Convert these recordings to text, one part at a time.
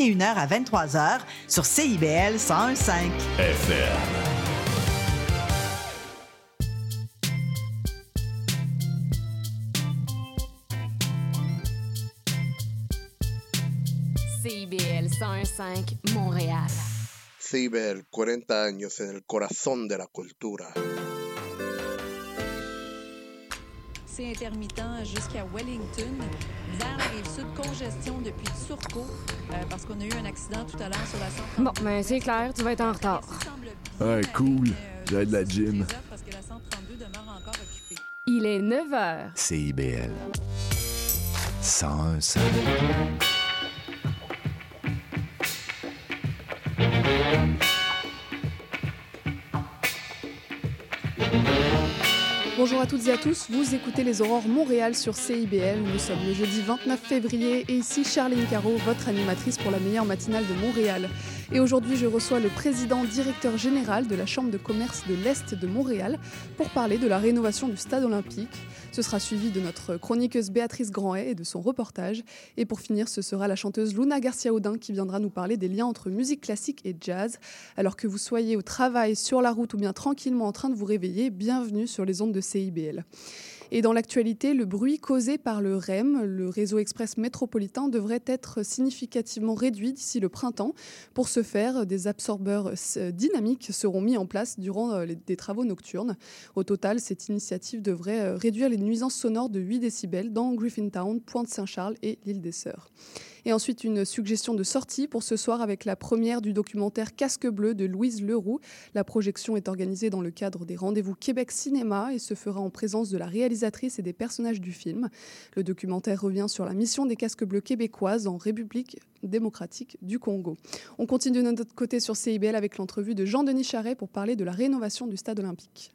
21h à 23h sur CIBL 101.5. FM. CIBL 101.5 Montréal. CIBEL, 40 años en el corazón de la cultura. Intermittent jusqu'à Wellington. Vers la rive sud, congestion depuis Turcot, euh, parce qu'on a eu un accident tout à l'heure sur la 132. Bon, ben c'est clair, tu vas être en retard. Ouais, cool. J'ai de la gym. Parce que la 132 demeure encore occupée. Il est 9 h. CIBL. 101.5. Bonjour à toutes et à tous, vous écoutez les Aurores Montréal sur CIBL. Nous sommes le jeudi 29 février et ici Charline Caro, votre animatrice pour la meilleure matinale de Montréal. Et aujourd'hui, je reçois le président directeur général de la Chambre de commerce de l'Est de Montréal pour parler de la rénovation du stade olympique. Ce sera suivi de notre chroniqueuse Béatrice Grandet et de son reportage. Et pour finir, ce sera la chanteuse Luna Garcia-Audin qui viendra nous parler des liens entre musique classique et jazz. Alors que vous soyez au travail, sur la route ou bien tranquillement en train de vous réveiller, bienvenue sur les ondes de CIBL. Et dans l'actualité, le bruit causé par le REM, le réseau express métropolitain, devrait être significativement réduit d'ici le printemps. Pour ce faire, des absorbeurs euh, dynamiques seront mis en place durant euh, des travaux nocturnes. Au total, cette initiative devrait euh, réduire les nuisances sonores de 8 décibels dans Griffintown, Pointe-Saint-Charles et l'île des Sœurs. Et ensuite, une suggestion de sortie pour ce soir avec la première du documentaire Casque bleu de Louise Leroux. La projection est organisée dans le cadre des rendez-vous Québec Cinéma et se fera en présence de la réalisatrice et des personnages du film. Le documentaire revient sur la mission des casques bleus québécoises en République démocratique du Congo. On continue de notre côté sur CIBL avec l'entrevue de Jean-Denis Charret pour parler de la rénovation du stade olympique.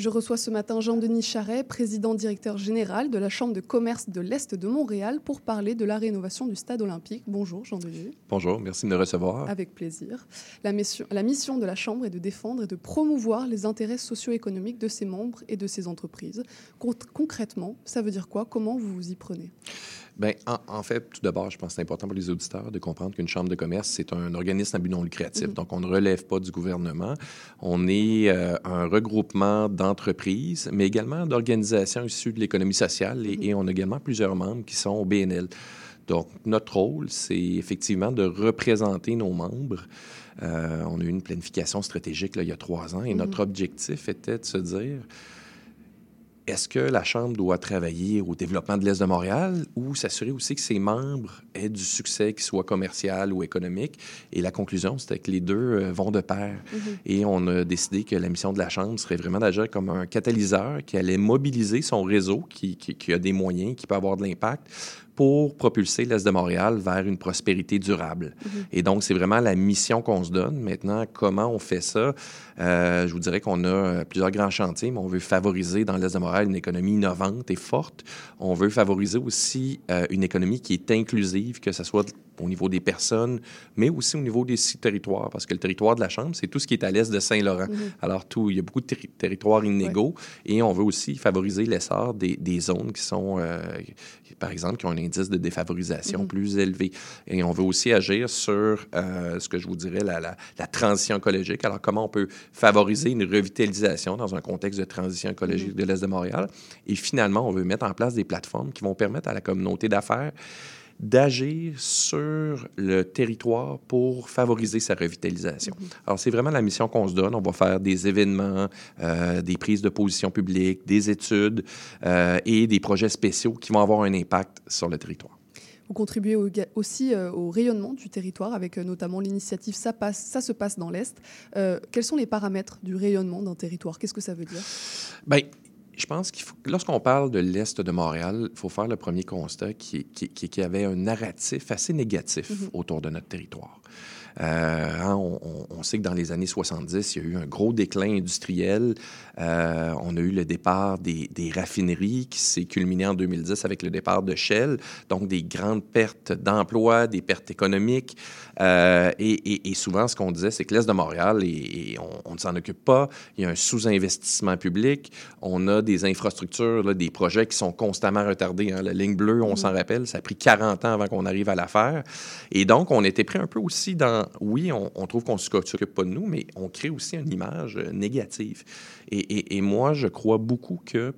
Je reçois ce matin Jean-Denis Charret, président directeur général de la Chambre de commerce de l'Est de Montréal, pour parler de la rénovation du stade olympique. Bonjour Jean-Denis. Bonjour, merci de me recevoir. Avec plaisir. La mission, la mission de la Chambre est de défendre et de promouvoir les intérêts socio-économiques de ses membres et de ses entreprises. Con- concrètement, ça veut dire quoi? Comment vous vous y prenez? Ben, en, en fait, tout d'abord, je pense que c'est important pour les auditeurs de comprendre qu'une chambre de commerce, c'est un organisme à but non lucratif. Mhm. Donc, on ne relève pas du gouvernement. On est euh, un regroupement d'entreprises, mais également d'organisations issues de l'économie sociale et, et on a également plusieurs membres qui sont au BNL. Donc, notre rôle, c'est effectivement de représenter nos membres. Euh, on a eu une planification stratégique là, il y a trois ans et notre objectif était de se dire est-ce que la Chambre doit travailler au développement de l'Est de Montréal ou s'assurer aussi que ses membres aient du succès, qu'il soit commercial ou économique? Et la conclusion, c'était que les deux euh, vont de pair. Et on a décidé que la mission de la Chambre serait vraiment d'agir comme un catalyseur qui allait mobiliser son réseau, qui, qui- qui a des moyens, qui peut avoir de l'impact, pour propulser l'Est de Montréal vers une prospérité durable. Et donc, c'est vraiment la mission qu'on se donne. Maintenant, comment on fait ça? Euh, je vous dirais qu'on a euh, plusieurs grands chantiers, mais on veut favoriser dans l'Est de Montréal une économie innovante et forte. On veut favoriser aussi euh, une économie qui est inclusive, que ce soit au niveau des personnes, mais aussi au niveau des six territoires, parce que le territoire de la Chambre, c'est tout ce qui est à l'est de Saint-Laurent. Alors, tout, il y a beaucoup de terri- territoires inégaux, et on veut aussi favoriser l'essor des, des zones qui sont, euh, par exemple, qui ont un indice de défavorisation plus élevé. Et on veut aussi agir sur euh, ce que je vous dirais, la, la, la transition écologique. Alors, comment on peut favoriser une revitalisation dans un contexte de transition écologique de l'Est de Montréal? Et finalement, on veut mettre en place des plateformes qui vont permettre à la communauté d'affaires d'agir sur le territoire pour favoriser sa revitalisation. Alors, c'est vraiment la mission qu'on se donne. On va faire des événements, euh, des prises de position publiques, des études euh, et des projets spéciaux qui vont avoir un impact sur le territoire. Vous contribuez au- aussi euh, au rayonnement du territoire avec notamment l'initiative ça, passe, ça se passe dans l'Est. Quels sont les paramètres du rayonnement d'un territoire? Qu'est-ce que ça veut dire? Bien, je pense qu'il faut, lorsqu'on parle de l'Est de Montréal, il faut faire le premier constat qui, qui, qui, qui avait un narratif assez négatif Mhm. autour de notre territoire. Euh, hein, on, on- on sait que dans les années 70, il y a eu un gros déclin industriel. Euh, on a eu le départ des, des raffineries qui s'est culminé en 2010 avec le départ de Shell. Donc, des grandes pertes d'emplois, des pertes économiques. Euh, et, et- et souvent, ce qu'on disait, c'est que l'Est de Montréal, et, on, on ne s'en occupe pas. Il y a un sous-investissement public. On a des infrastructures, là, des projets qui sont constamment retardés. hein. La ligne bleue, on s'en rappelle, ça a pris 40 ans avant qu'on arrive à la faire. Et donc, on était pris un peu aussi dans... Oui, on, on trouve qu'on ne s'occupe pas de nous, mais on crée aussi une image euh, négative. Et moi, je crois beaucoup que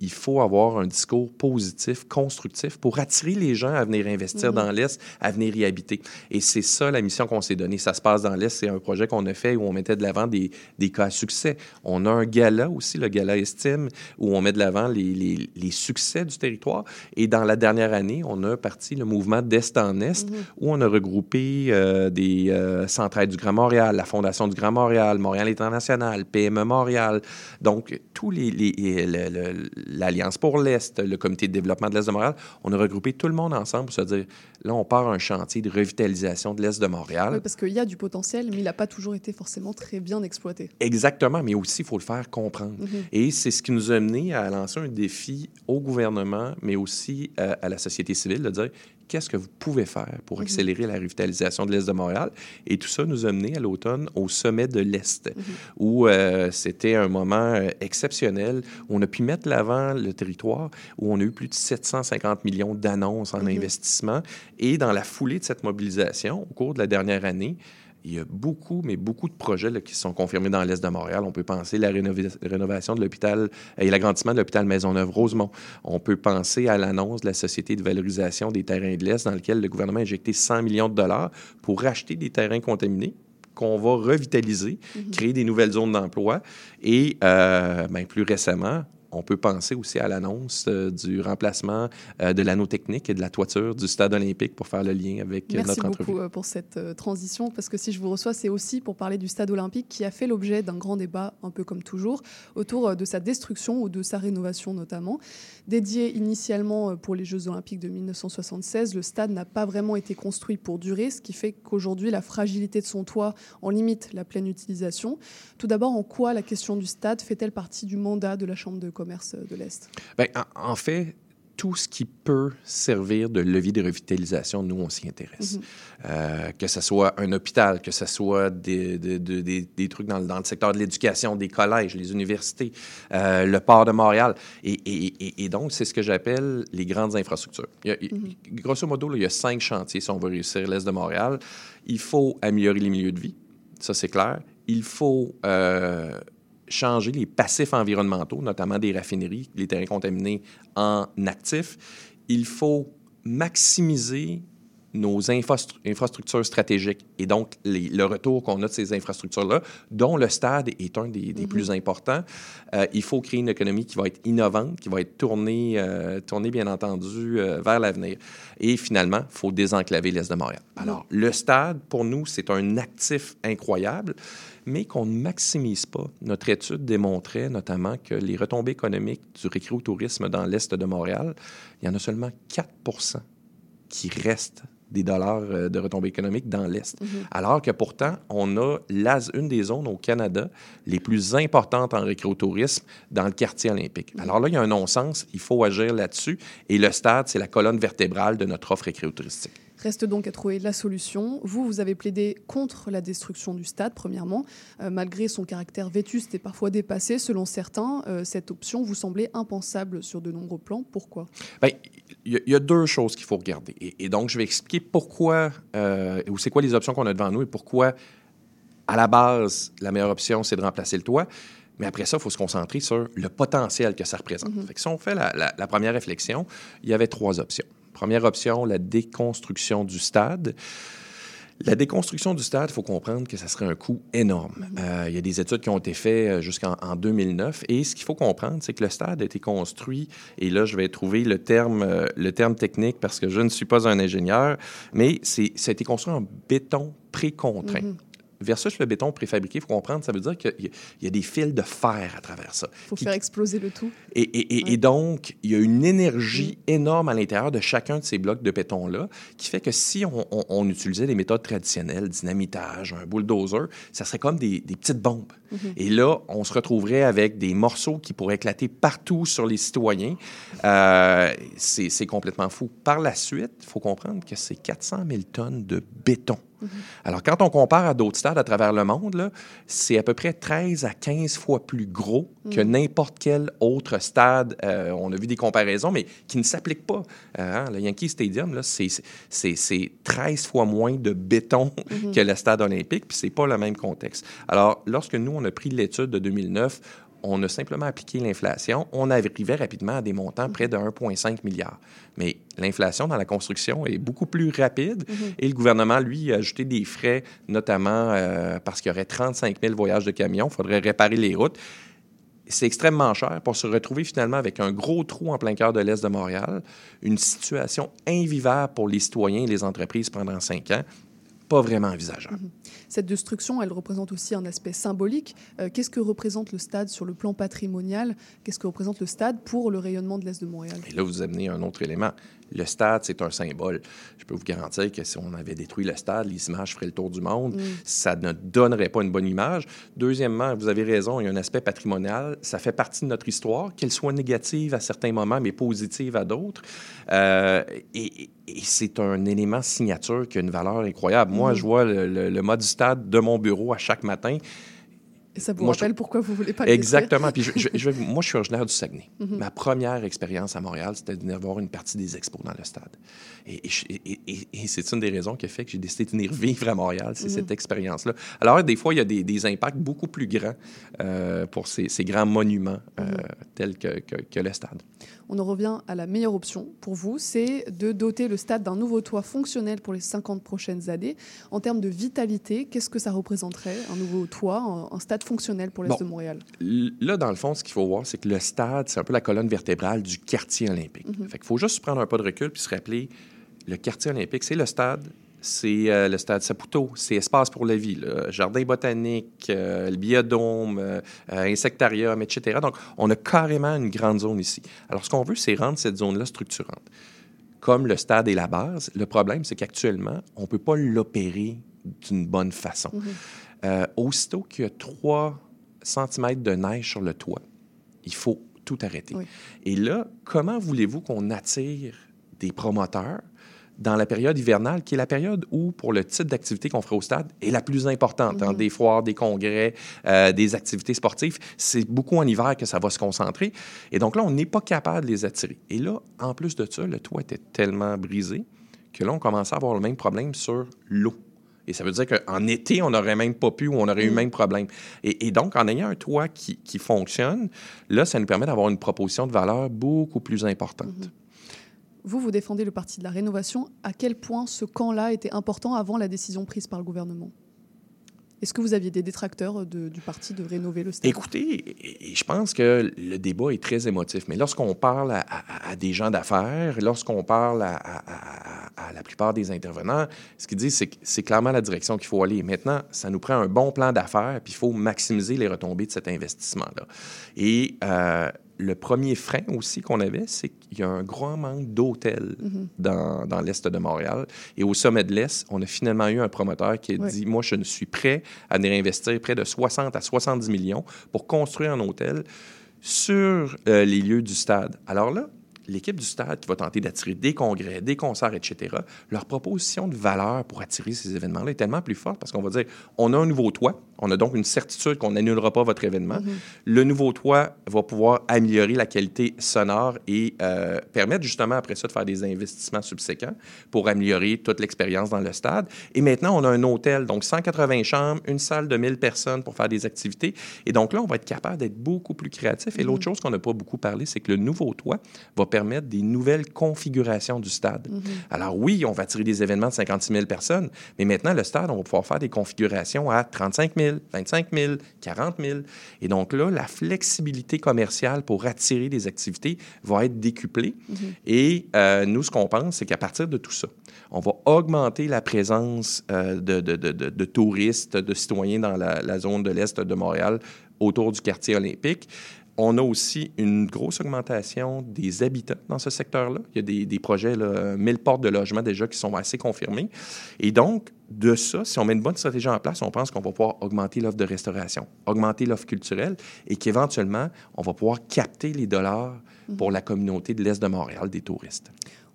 il faut avoir un discours positif, constructif pour attirer les gens à venir investir dans l'Est, à venir y habiter. Et c'est ça la mission qu'on s'est donnée. Ça se passe dans l'Est. C'est un projet qu'on a fait où on mettait de l'avant des, des cas à succès. On a un gala aussi, le gala Estime, où on met de l'avant les, les- les succès du territoire. Et dans la dernière année, on a parti le mouvement d'Est en Est, où on a regroupé euh, des euh, centrales du Grand Montréal, la Fondation du Grand Montréal, Montréal International, PME Montréal. Donc, tous les, les- le- le- l'Alliance pour l'Est, le Comité de développement de l'Est de Montréal, on a regroupé tout le monde ensemble pour se dire, là, on part un chantier de revitalisation de l'Est de Montréal. Oui, parce qu'il y a du potentiel, mais il n'a pas toujours été forcément très bien exploité. Exactement, mais aussi, il faut le faire comprendre. Mhm. Et c'est ce qui nous a amené à lancer un défi au gouvernement, mais aussi euh, à la société civile, de dire qu'est-ce que vous pouvez faire pour Mhm. accélérer la revitalisation de l'Est de Montréal. Et tout ça nous a amené à l'automne au sommet de l'Est, Mhm. où euh, c'était un moment euh, exceptionnel, où on a pu mettre l'avant le territoire, où on a eu plus de 750 millions d'annonces en Mhm. investissement. Et dans la foulée de cette mobilisation, au cours de la dernière année, il y a beaucoup, mais beaucoup de projets là, qui sont confirmés dans l'Est de Montréal. On peut penser à la rénova- rénovation de l'hôpital et l'agrandissement de l'hôpital Maisonneuve-Rosemont. On peut penser à l'annonce de la Société de valorisation des terrains de l'Est, dans lequel le gouvernement a injecté 100 millions de dollars pour racheter des terrains contaminés qu'on va revitaliser, créer des nouvelles zones d'emploi. Et euh, ben, plus récemment, on peut penser aussi à l'annonce euh, du remplacement euh, de l'anneau technique et de la toiture du stade olympique pour faire le lien avec euh, Merci notre entrevue. beaucoup euh, pour cette transition, parce que si je vous reçois, c'est aussi pour parler du stade olympique qui a fait l'objet d'un grand débat, un peu comme toujours, autour de sa destruction ou de sa rénovation notamment. Dédié initialement pour les Jeux olympiques de 1976, le stade n'a pas vraiment été construit pour durer, ce qui fait qu'aujourd'hui, la fragilité de son toit en limite la pleine utilisation. Tout d'abord, en quoi la question du stade fait-elle partie du mandat de la Chambre de commerce de l'Est? Ben, en, en fait, tout ce qui peut servir de levier de revitalisation, nous, on s'y intéresse. Mhm. Euh, que ce soit un hôpital, que ce soit des, des- des- des- des trucs dans, le- dans le secteur de l'éducation, des collèges, les universités, euh, le port de Montréal. Et, et- et- et donc, c'est ce que j'appelle les grandes infrastructures. Il y a- il- Grosso modo, là, il y a cinq chantiers si on veut réussir l'Est de Montréal. Il faut améliorer les milieux de vie, ça c'est clair. Il faut euh, changer les passifs environnementaux, notamment des raffineries, les terrains contaminés en actifs. Il faut maximiser nos infrastru- infrastructures stratégiques et donc les- le retour qu'on a de ces infrastructures-là, dont le stade est un des, des plus importants. Euh, il faut créer une économie qui va être innovante, qui va être tournée, euh, tournée bien entendu, euh, vers l'avenir. Et finalement, il faut désenclaver l'Est de Montréal. Alors, le stade, pour nous, c'est un actif incroyable, mais qu'on ne maximise pas. Notre étude démontrait notamment que les retombées économiques du récréotourisme dans l'Est de Montréal, il y en a seulement 4 qui restent des dollars euh, de retombées économiques dans l'Est. Alors que pourtant, on a la- une des zones au Canada les plus importantes en récréotourisme dans le quartier olympique. Alors là, il y a un non-sens, il faut agir là-dessus. Et le stade, c'est la colonne vertébrale de notre offre récréotouristique. Reste donc à trouver la solution. Vous, vous avez plaidé contre la destruction du stade, premièrement. Euh, malgré son caractère vétuste et parfois dépassé, selon certains, euh, cette option vous semblait impensable sur de nombreux plans. Pourquoi? Bien, il y, a- il y a deux choses qu'il faut regarder. Et, et donc, je vais expliquer pourquoi, euh, ou c'est quoi les options qu'on a devant nous et pourquoi, à la base, la meilleure option, c'est de remplacer le toit. Mais après ça, il faut se concentrer sur le potentiel que ça représente. Fait que si on fait la, la- la première réflexion, il y avait trois options. Première option, la déconstruction du stade. La déconstruction du stade, il faut comprendre que ça serait un coût énorme. Euh, il y a des études qui ont été faites euh, jusqu'en en 2009 et ce qu'il faut comprendre, c'est que le stade a été construit, et là, je vais trouver le terme, euh, le terme technique parce que je ne suis pas un ingénieur, mais c'est, ça a été construit en béton précontraint. Versus le béton préfabriqué, il faut comprendre, ça veut dire qu'il y, a- il y a des fils de fer à travers ça. Il faut Qui- faire exploser le tout. Et, et- et- Ouais. et donc, il y a une énergie énorme à l'intérieur de chacun de ces blocs de béton-là qui fait que si on, on- on utilisait les méthodes traditionnelles, dynamitage, un bulldozer, ça serait comme des, des petites bombes. Et là, on se retrouverait avec des morceaux qui pourraient éclater partout sur les citoyens. Euh, c'est c'est complètement fou. Par la suite, il faut comprendre que c'est 400 000 tonnes de béton. Alors, quand on compare à d'autres stades à travers le monde, là, c'est à peu près 13 à 15 fois plus gros que n'importe quel autre stade. Euh, on a vu des comparaisons, mais qui ne s'appliquent pas. Euh, hein, le Yankee Stadium, là, c'est, c'est, c'est 13 fois moins de béton que le stade olympique, puis c'est pas le même contexte. Alors, lorsque nous, on a pris l'étude de 2009, on a simplement appliqué l'inflation. On arrivait rapidement à des montants près de 1,5 milliard. Mais l'inflation dans la construction est beaucoup plus rapide et le gouvernement, lui, a ajouté des frais, notamment euh, parce qu'il y aurait 35 000 voyages de camions. Il faudrait réparer les routes. C'est extrêmement cher pour se retrouver finalement avec un gros trou en plein cœur de l'Est de Montréal, une situation invivable pour les citoyens et les entreprises pendant cinq ans. Pas vraiment envisageable. Cette destruction, elle représente aussi un aspect symbolique. Euh, Qu'est-ce que représente le stade sur le plan patrimonial? Qu'est-ce que représente le stade pour le rayonnement de l'Est de Montréal? Et là, vous amenez un autre élément. Le stade, c'est un symbole. Je peux vous garantir que si on avait détruit le stade, les images feraient le tour du monde. Ça ne donnerait pas une bonne image. Deuxièmement, vous avez raison, il y a un aspect patrimonial. Ça fait partie de notre histoire, qu'elle soit négative à certains moments, mais positive à d'autres. Euh, et et c'est un élément signature qui a une valeur incroyable. Moi, je vois le, le- le mode du stade de mon bureau à chaque matin. Et ça vous Moi, je rappelle pourquoi vous voulez pas le Exactement. Puis je- je- je vais- moi, je suis originaire du Saguenay. Ma première expérience à Montréal, c'était de venir voir une partie des expos dans le stade. Et, et je- et- et- et c'est une des raisons qui a fait que j'ai décidé de venir vivre à Montréal, c'est cette expérience-là. Alors, des fois, il y a des, des impacts beaucoup plus grands euh, pour ces, ces grands monuments euh, tels que, que- que le stade. On en revient à la meilleure option pour vous, c'est de doter le stade d'un nouveau toit fonctionnel pour les 50 prochaines années. En termes de vitalité, qu'est-ce que ça représenterait, un nouveau toit, un, un stade fonctionnel pour l'Est Bon. de Montréal? Là, dans le fond, ce qu'il faut voir, c'est que le stade, c'est un peu la colonne vertébrale du quartier olympique. Fait qu'il faut juste prendre un pas de recul puis se rappeler, le quartier olympique, c'est le stade, c'est euh, le stade Saputo, c'est Espace pour la vie, le jardin botanique, euh, le biodôme, euh, euh, insectarium, etc. Donc, on a carrément une grande zone ici. Alors, ce qu'on veut, c'est rendre cette zone-là structurante. Comme le stade est la base, le problème, c'est qu'actuellement, on ne peut pas l'opérer d'une bonne façon. Euh, aussitôt qu'il y a 3 cm de neige sur le toit, il faut tout arrêter. Oui. Et là, comment voulez-vous qu'on attire des promoteurs dans la période hivernale, qui est la période où, pour le type d'activité qu'on ferait au stade, est la plus importante. hein, des foires, des congrès, euh, des activités sportives. C'est beaucoup en hiver que ça va se concentrer. Et donc là, on n'est pas capable de les attirer. Et là, en plus de ça, le toit était tellement brisé que là, on commençait à avoir le même problème sur l'eau. Et ça veut dire qu'en été, on n'aurait même pas pu ou on aurait eu le même problème. Et, et donc, en ayant un toit qui, qui fonctionne, là, ça nous permet d'avoir une proposition de valeur beaucoup plus importante. Vous, vous défendez le parti de la rénovation. À quel point ce camp-là était important avant la décision prise par le gouvernement? Est-ce que vous aviez des détracteurs de- du parti de rénover le stade? Écoutez, je pense que le débat est très émotif, mais lorsqu'on parle à, à- à des gens d'affaires, lorsqu'on parle à, à- la plupart des intervenants, ce qu'ils disent, c'est que c'est clairement la direction qu'il faut aller. Maintenant, ça nous prend un bon plan d'affaires, puis il faut maximiser les retombées de cet investissement-là. Et euh, le premier frein aussi qu'on avait, c'est qu'il y a un grand manque d'hôtels dans, dans l'Est de Montréal. Et au sommet de l'Est, on a finalement eu un promoteur qui a dit, moi, je ne suis prêt à venir investir près de 60 à 70 millions pour construire un hôtel sur euh, les lieux du stade. Alors là, l'équipe du stade qui va tenter d'attirer des congrès, des concerts, etc., leur proposition de valeur pour attirer ces événements-là est tellement plus forte parce qu'on va dire, on a un nouveau toit, on a donc une certitude qu'on n'annulera pas votre événement. Le nouveau toit va pouvoir améliorer la qualité sonore et euh, permettre justement après ça de faire des investissements subséquents pour améliorer toute l'expérience dans le stade. Et maintenant, on a un hôtel, donc 180 chambres, une salle de 1000 personnes pour faire des activités. Et donc là, on va être capable d'être beaucoup plus créatif. Et l'autre chose qu'on n'a pas beaucoup parlé, c'est que le nouveau toit va permettre des nouvelles configurations du stade. Alors oui, on va attirer des événements de 56 000 personnes, mais maintenant, le stade, on va pouvoir faire des configurations à 35 000, 000, 25 000, 40 000. Et donc là, la flexibilité commerciale pour attirer des activités va être décuplée. Et euh, nous, ce qu'on pense, c'est qu'à partir de tout ça, on va augmenter la présence euh, de, de- de- de- de touristes, de citoyens dans la, la zone de l'Est de Montréal autour du quartier olympique. On a aussi une grosse augmentation des habitants dans ce secteur-là. Il y a des, projets, là, 1000 portes de logement déjà qui sont assez confirmés. Et donc, de ça, si on met une bonne stratégie en place, on pense qu'on va pouvoir augmenter l'offre de restauration, augmenter l'offre culturelle et qu'éventuellement, on va pouvoir capter les dollars pour la communauté de l'Est de Montréal, des touristes.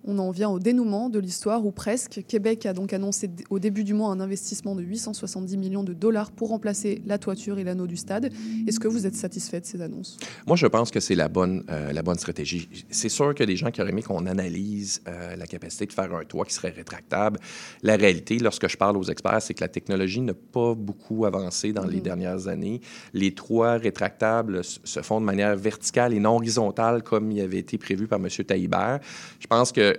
On en vient au dénouement de l'histoire, ou presque. Québec a donc annoncé au début du mois un investissement de 870 millions de dollars pour remplacer la toiture et l'anneau du stade. Est-ce que vous êtes satisfait de ces annonces? Moi, je pense que c'est la bonne, euh, la bonne stratégie. C'est sûr qu'il y a des gens qui auraient aimé qu'on analyse euh, la capacité de faire un toit qui serait rétractable. La réalité, lorsque je parle aux experts, c'est que la technologie n'a pas beaucoup avancé dans les dernières années. Les toits rétractables se font de manière verticale et non horizontale comme il avait été prévu par M. Taillibert. Je pense que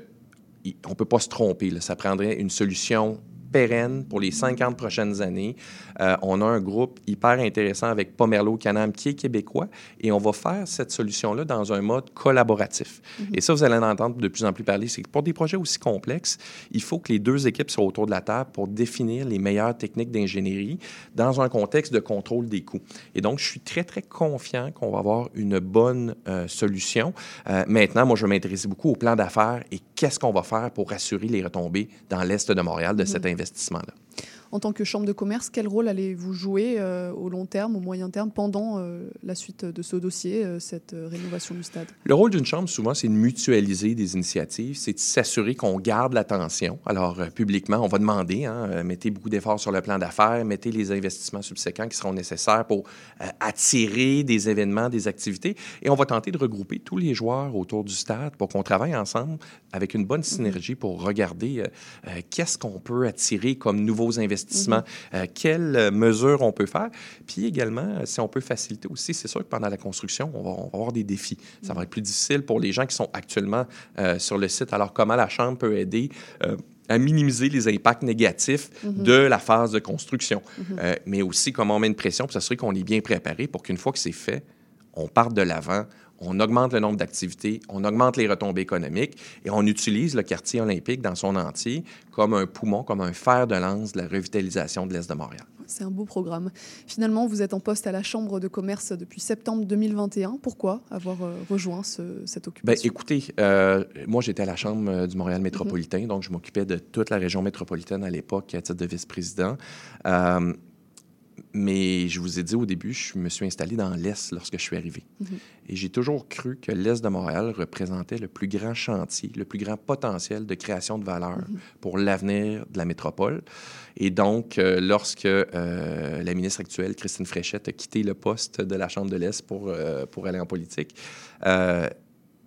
on ne peut pas se tromper. là. Ça prendrait une solution pérenne pour les 50 prochaines années. Euh, on a un groupe hyper intéressant avec Pomerleau Canam qui est québécois et on va faire cette solution-là dans un mode collaboratif. Et ça, vous allez en entendre de plus en plus parler. C'est que pour des projets aussi complexes, il faut que les deux équipes soient autour de la table pour définir les meilleures techniques d'ingénierie dans un contexte de contrôle des coûts. Et donc, je suis très, très confiant qu'on va avoir une bonne euh, solution. Euh, maintenant, moi, je vais m'intéresser beaucoup au plan d'affaires et qu'est-ce qu'on va faire pour assurer les retombées dans l'Est de Montréal de cet investissement-là. En tant que chambre de commerce, quel rôle allez-vous jouer euh, au long terme, au moyen terme, pendant euh, la suite de ce dossier, euh, cette rénovation du stade? Le rôle d'une chambre, souvent, c'est de mutualiser des initiatives, c'est de s'assurer qu'on garde l'attention. Alors, publiquement, on va demander, hein, mettez beaucoup d'efforts sur le plan d'affaires, mettez les investissements subséquents qui seront nécessaires pour attirer des événements, des activités, et on va tenter de regrouper tous les joueurs autour du stade pour qu'on travaille ensemble avec une bonne synergie pour regarder qu'est-ce qu'on peut attirer comme nouveaux investissements, euh, quelles euh, mesures on peut faire. Puis également, euh, si on peut faciliter aussi, c'est sûr que pendant la construction, on va, avoir des défis. Ça va être plus difficile pour les gens qui sont actuellement sur le site. Alors, comment la Chambre peut aider à minimiser les impacts négatifs de la phase de construction, mais aussi comment on met une pression pour s'assurer qu'on est bien préparé pour qu'une fois que c'est fait, on parte de l'avant, on augmente le nombre d'activités, on augmente les retombées économiques et on utilise le quartier olympique dans son entier comme un poumon, comme un fer de lance de la revitalisation de l'Est de Montréal. C'est un beau programme. Finalement, vous êtes en poste à la Chambre de commerce depuis septembre 2021. Pourquoi avoir euh, rejoint ce- cette Ben, occupation écoutez, euh, moi, j'étais à la Chambre euh, du Montréal métropolitain, donc je m'occupais de toute la région métropolitaine à l'époque à titre de vice-président. Euh, mais je vous ai dit au début, je me suis installé dans l'Est lorsque je suis arrivé. Et j'ai toujours cru que l'Est de Montréal représentait le plus grand chantier, le plus grand potentiel de création de valeur pour l'avenir de la métropole. Et donc, euh, lorsque euh, la ministre actuelle, Christine Fréchette, a quitté le poste de la Chambre de l'Est pour, euh, pour aller en politique,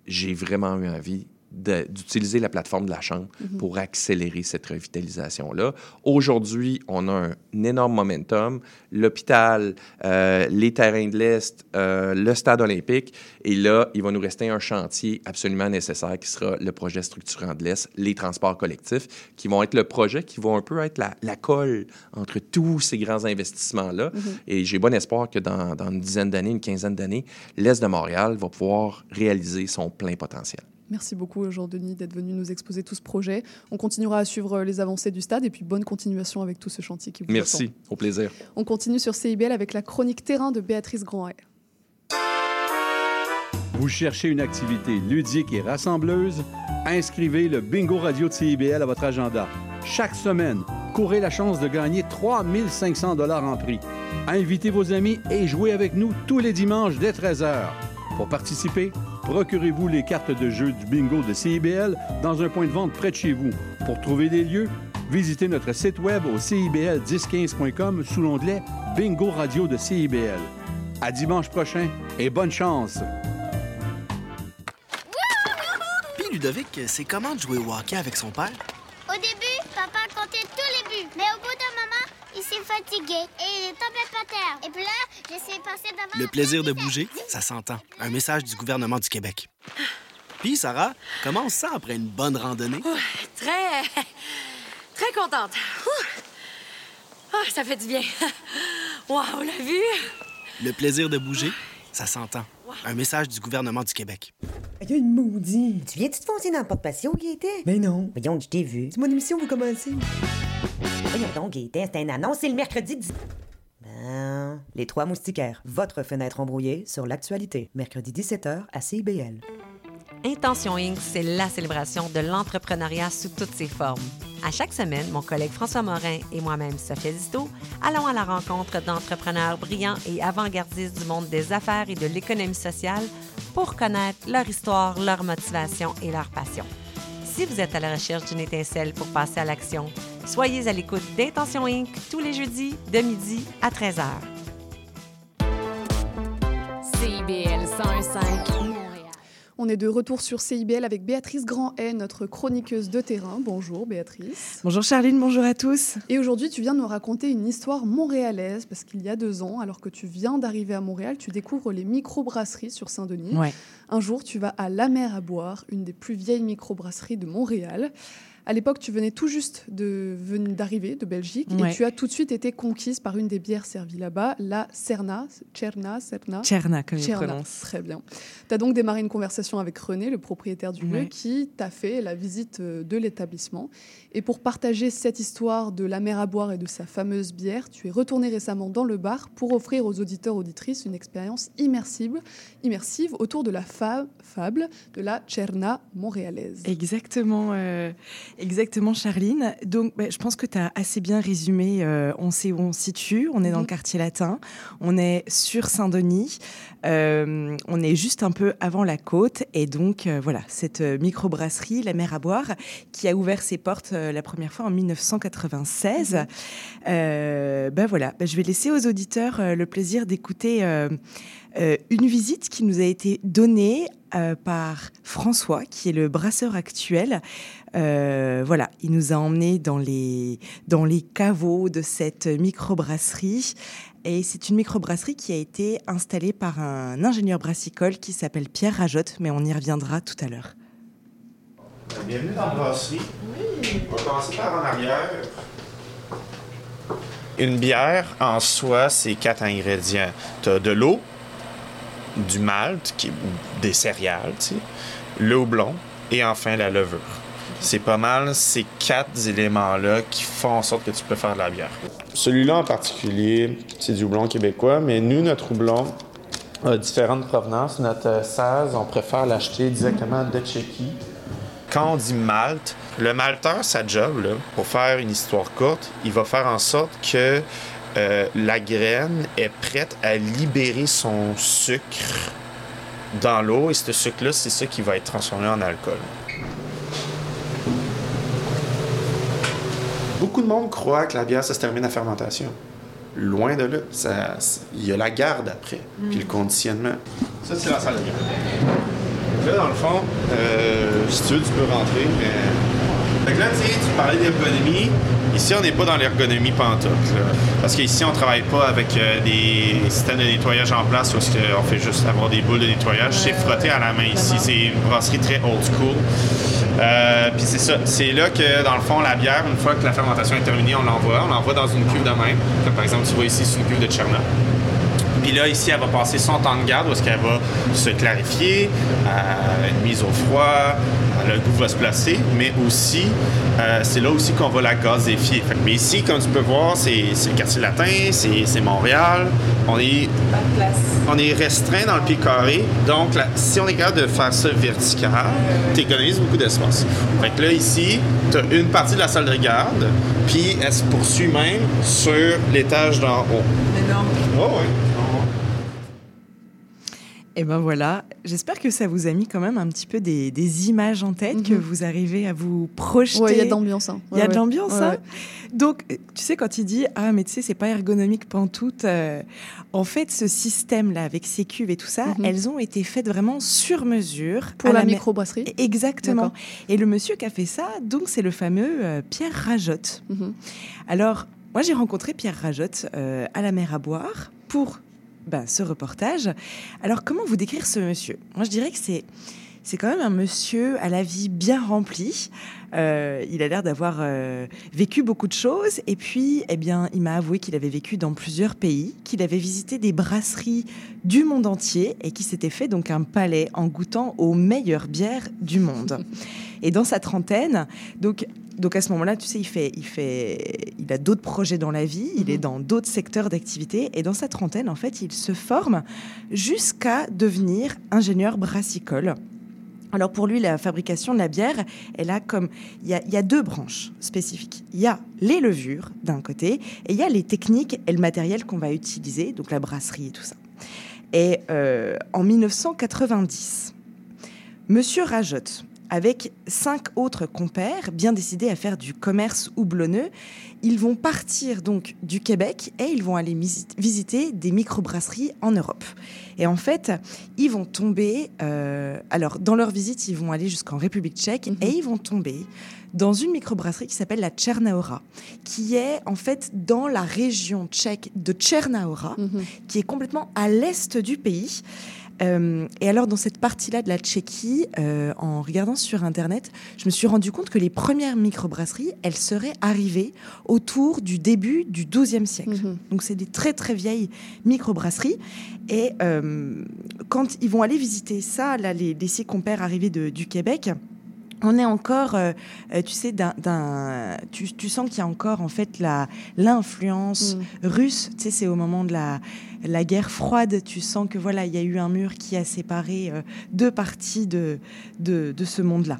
j'ai vraiment eu envie d'utiliser la plateforme de la Chambre pour accélérer cette revitalisation-là. Aujourd'hui, on a un, énorme momentum. L'hôpital, euh, les terrains de l'Est, euh, le stade olympique. Et là, il va nous rester un chantier absolument nécessaire qui sera le projet structurant de l'Est, les transports collectifs, qui vont être le projet qui va un peu être la, la colle entre tous ces grands investissements-là. Et j'ai bon espoir que dans, dans une dizaine d'années, une quinzaine d'années, l'Est de Montréal va pouvoir réaliser son plein potentiel. Merci beaucoup, Jean-Denis, d'être venu nous exposer tout ce projet. On continuera à suivre les avancées du stade et puis bonne continuation avec tout ce chantier qui vous Merci, attend. au plaisir. On continue sur CIBL avec la chronique terrain de Béatrice Grandet. Vous cherchez une activité ludique et rassembleuse? Inscrivez le Bingo Radio de CIBL à votre agenda. Chaque semaine, courez la chance de gagner 3500 dollars en prix. Invitez vos amis et jouez avec nous tous les dimanches dès 13h. Pour participer, procurez-vous les cartes de jeu du bingo de CIBL dans un point de vente près de chez vous. Pour trouver des lieux, visitez notre site web au cibl1015.com sous l'onglet Bingo Radio de CIBL. À dimanche prochain et bonne chance! Puis Ludovic, c'est comment de jouer au hockey avec son père? Au début, papa comptait tous les buts. Mais au bout d'un moment, il s'est fatigué et il est tombé par terre. Et puis là, Le la plaisir de bouger, ça s'entend. Un message du gouvernement du Québec. Puis, Sarah, comment on se sent après une bonne randonnée? Très. très contente. Ah, ça fait du bien. Wow, on l'a vu! Le plaisir de bouger, ça s'entend. Un message du gouvernement du Québec. Il y a une maudite. Tu viens-tu te foncer dans le porte-patio, Gaëtan? Ben non. Voyons, je t'ai vu. C'est mon émission, vous commencez. Voyons donc, Gaëtan, c'est une annonce, c'est le mercredi 10... Ben, les trois moustiquaires, votre fenêtre embrouillée sur l'actualité. Mercredi 17h à CIBL. Intention Inc., c'est la célébration de l'entrepreneuriat sous toutes ses formes. À chaque semaine, mon collègue François Morin et moi-même, Sophia Disto, allons à la rencontre d'entrepreneurs brillants et avant-gardistes du monde des affaires et de l'économie sociale pour connaître leur histoire, leur motivation et leur passion. Si vous êtes à la recherche d'une étincelle pour passer à l'action, soyez à l'écoute d'Intention Inc. tous les jeudis de midi à 13h. CIBL 105 Montréal. On est de retour sur CIBL avec Béatrice Grand-Hay, notre chroniqueuse de terrain. Bonjour Béatrice. Bonjour Charline, bonjour à tous. Et aujourd'hui, tu viens nous raconter une histoire montréalaise parce qu'il y a deux ans, alors que tu viens d'arriver à Montréal, tu découvres les microbrasseries sur Saint-Denis. Ouais. Un jour, tu vas à La Mer à boire, une des plus vieilles microbrasseries de Montréal. À l'époque, tu venais tout juste d'arriver de Belgique Ouais. et tu as tout de suite été conquise par une des bières servies là-bas, la Cerna, Cerna, Cerna. Tcherna, comme il Tcherna, prononce. Très bien. Tu as donc démarré une conversation avec René, le propriétaire du lieu, Ouais. qui t'a fait la visite euh, de l'établissement. Et pour partager cette histoire de la mer à boire et de sa fameuse bière, tu es retourné récemment dans le bar pour offrir aux auditeurs auditrices une expérience immersive, immersive autour de la fa- fable de la Tcherna montréalaise. Exactement, euh, exactement, Charline. Donc, bah, je pense que tu as assez bien résumé. euh, on sait où on se situe. On est dans le Mhm. quartier latin. On est sur Saint-Denis. Euh, on est juste un peu avant la côte. Et donc, euh, voilà, cette microbrasserie, la mer à boire, qui a ouvert ses portes la première fois en 1996. Euh, ben voilà, ben, je vais laisser aux auditeurs le plaisir d'écouter euh, une visite qui nous a été donnée euh, par François, qui est le brasseur actuel. Euh, voilà, il nous a emmenés dans les, dans les caveaux de cette microbrasserie. Et c'est une microbrasserie qui a été installée par un ingénieur brassicole qui s'appelle Pierre Rajotte, mais on y reviendra tout à l'heure. Bienvenue dans la brasserie. On va commencer par en arrière. Une bière, en soi, c'est quatre ingrédients. Tu as de l'eau, du malt, qui des céréales, tu sais, le houblon et enfin la levure. C'est pas mal ces quatre éléments-là qui font en sorte que tu peux faire de la bière. Celui-là en particulier, c'est du houblon québécois, mais nous, notre houblon a différentes provenances. Notre euh, 16, on préfère l'acheter directement de Tchéquie. Quand on dit malt, le malteur, sa job, là, pour faire une histoire courte, il va faire en sorte que euh, la graine est prête à libérer son sucre dans l'eau et ce sucre-là, c'est ça qui va être transformé en alcool. Beaucoup de monde croit que la bière, ça se termine à fermentation. Loin de là. Ça- Il y a la garde après, puis le conditionnement. Ça, c'est la salle de garde. Là, dans le fond, euh, si tu veux, tu peux rentrer, mais... Fait que là, tu sais, tu parlais d'ergonomie. Ici, on n'est pas dans l'ergonomie pantoute. Parce qu'ici, on travaille pas avec euh, des systèmes de nettoyage en place où on fait juste avoir des boules de nettoyage. C'est frotté à la main ici. C'est une brasserie très old school. Euh, Puis c'est ça. C'est là que, dans le fond, la bière, une fois que la fermentation est terminée, on l'envoie. On l'envoie dans une cuve de même. Comme par exemple, tu vois ici, c'est une cuve de Tcherna. Puis là, ici, elle va passer son temps de garde où est-ce qu'elle va se clarifier, euh, être mise au froid, euh, le goût va se placer, mais aussi, euh, c'est là aussi qu'on va la gazéfier. Fait que- mais ici, comme tu peux voir, c'est c'est le quartier latin, c'est c'est Montréal. On est, on est restreint dans le pied carré. Donc, là, si on est capable de faire ça vertical, tu économises beaucoup d'espace. Fait que là, ici, tu as une partie de la salle de garde, puis elle se poursuit même sur l'étage d'en haut. Énorme. Oh, ouais. Et ben voilà, j'espère que ça vous a mis quand même un petit peu des, des images en tête, que vous arrivez à vous projeter. Mhm. Ouais, il y a de l'ambiance, hein. Il y a Ouais, de ouais. l'ambiance, Ouais, hein. ouais. Donc, tu sais, quand il dit Ah, mais tu sais, c'est pas ergonomique pantoute, euh, en fait, ce système-là, avec ces cuves et tout ça, Mhm. elles ont été faites vraiment sur mesure. Pour à la mer- microbrasserie Exactement. Et le monsieur qui a fait ça, donc, c'est le fameux euh, Pierre Rajotte. Mhm. Alors, moi, j'ai rencontré Pierre Rajotte euh, à la mer à boire pour ben, ce reportage. Alors, comment vous décrire ce monsieur? Moi, je dirais que c'est c'est quand même un monsieur à la vie bien remplie. Euh, il a l'air d'avoir euh, vécu beaucoup de choses. Et puis, eh bien, il m'a avoué qu'il avait vécu dans plusieurs pays, qu'il avait visité des brasseries du monde entier et qu'il s'était fait donc un palais en goûtant aux meilleures bières du monde. Et dans sa trentaine, donc donc à ce moment-là, tu sais, il fait, il fait, il a d'autres projets dans la vie, il est dans d'autres secteurs d'activité, et dans sa trentaine, en fait, il se forme jusqu'à devenir ingénieur brassicole. Alors pour lui, la fabrication de la bière, elle a comme il y a, il y a deux branches spécifiques. Il y a les levures d'un côté, et il y a les techniques et le matériel qu'on va utiliser, donc la brasserie et tout ça. Et euh, en 1990, Monsieur Rajotte, avec cinq autres compères bien décidés à faire du commerce houblonneux. Ils vont partir donc du Québec et ils vont aller visiter des microbrasseries en Europe. Et en fait, ils vont tomber, euh, alors dans leur visite, ils vont aller jusqu'en République tchèque et ils vont tomber dans une microbrasserie qui s'appelle la Tchernaora, qui est en fait dans la région tchèque de Tchernaora, qui est complètement à l'est du pays. Euh, et alors, dans cette partie-là de la Tchéquie, euh, en regardant sur Internet, je me suis rendu compte que les premières microbrasseries, elles seraient arrivées autour du début du XIIe siècle. Donc, c'est des très, très vieilles microbrasseries. Et euh, quand ils vont aller visiter ça, là, les, les six compères arrivés de- du Québec, on est encore, euh, euh, tu sais, d'un, tu, tu sens qu'il y a encore en fait la l'influence russe. Tu sais, c'est au moment de la la guerre froide. Tu sens que voilà, il y a eu un mur qui a séparé euh, deux parties de de, de ce monde-là.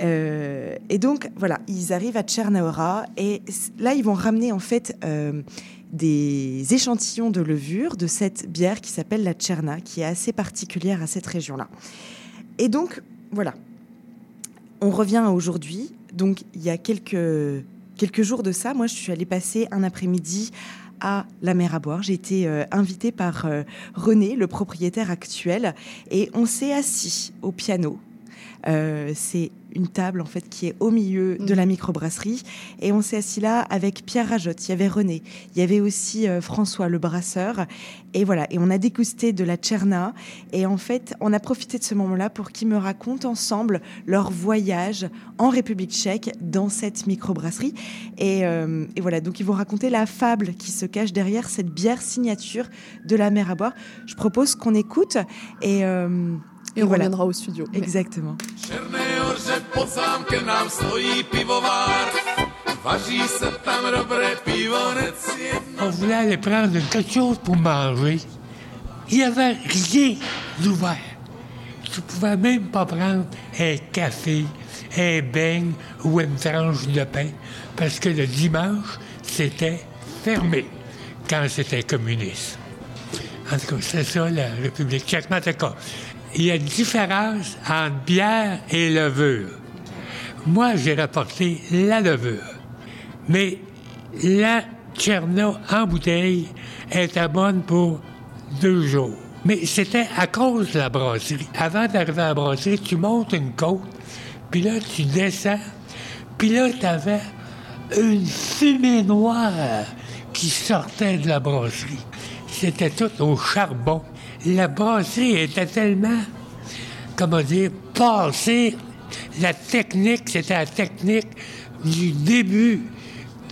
Euh, et donc voilà, ils arrivent à Tchernaora et là ils vont ramener en fait des échantillons de levure de cette bière qui s'appelle la Tcherna, qui est assez particulière à cette région-là. Et donc voilà, on revient aujourd'hui. Donc, il y a quelques, quelques jours de ça, moi, je suis allée passer un après-midi à la mer à boire. J'ai été euh, invitée par euh, René, le propriétaire actuel, et on s'est assis au piano. Euh, c'est une table en fait qui est au milieu de la microbrasserie. Et on s'est assis là avec Pierre Rajotte, il y avait René, il y avait aussi euh, François le brasseur. Et voilà. Et on a dégusté de la Tcherna. Et en fait on a profité de ce moment-là pour qu'ils me racontent ensemble leur voyage en République tchèque dans cette microbrasserie. Et, euh, et voilà. Donc ils vont raconter la fable qui se cache derrière cette bière signature de la mer à boire. Je propose qu'on écoute. Et euh, Et on voilà. reviendra au studio. Exactement. On voulait aller prendre quelque chose pour manger. Il n'y avait rien d'ouvert. Tu pouvais même pas prendre un café, un beigne ou une tranche de pain parce que le dimanche, c'était fermé quand c'était communiste. En tout cas, c'est ça la République tchèque. En tout cas, il y a une différence entre bière et levure. Moi, j'ai rapporté la levure. Mais la Tcherno en bouteille était bonne pour deux jours. Mais c'était à cause de la brasserie. Avant d'arriver à la brasserie, tu montes une côte, puis là, tu descends, puis là, tu avais une fumée noire qui sortait de la brasserie. C'était tout au charbon. La brasserie était tellement, comment dire, passée. La technique, c'était la technique du début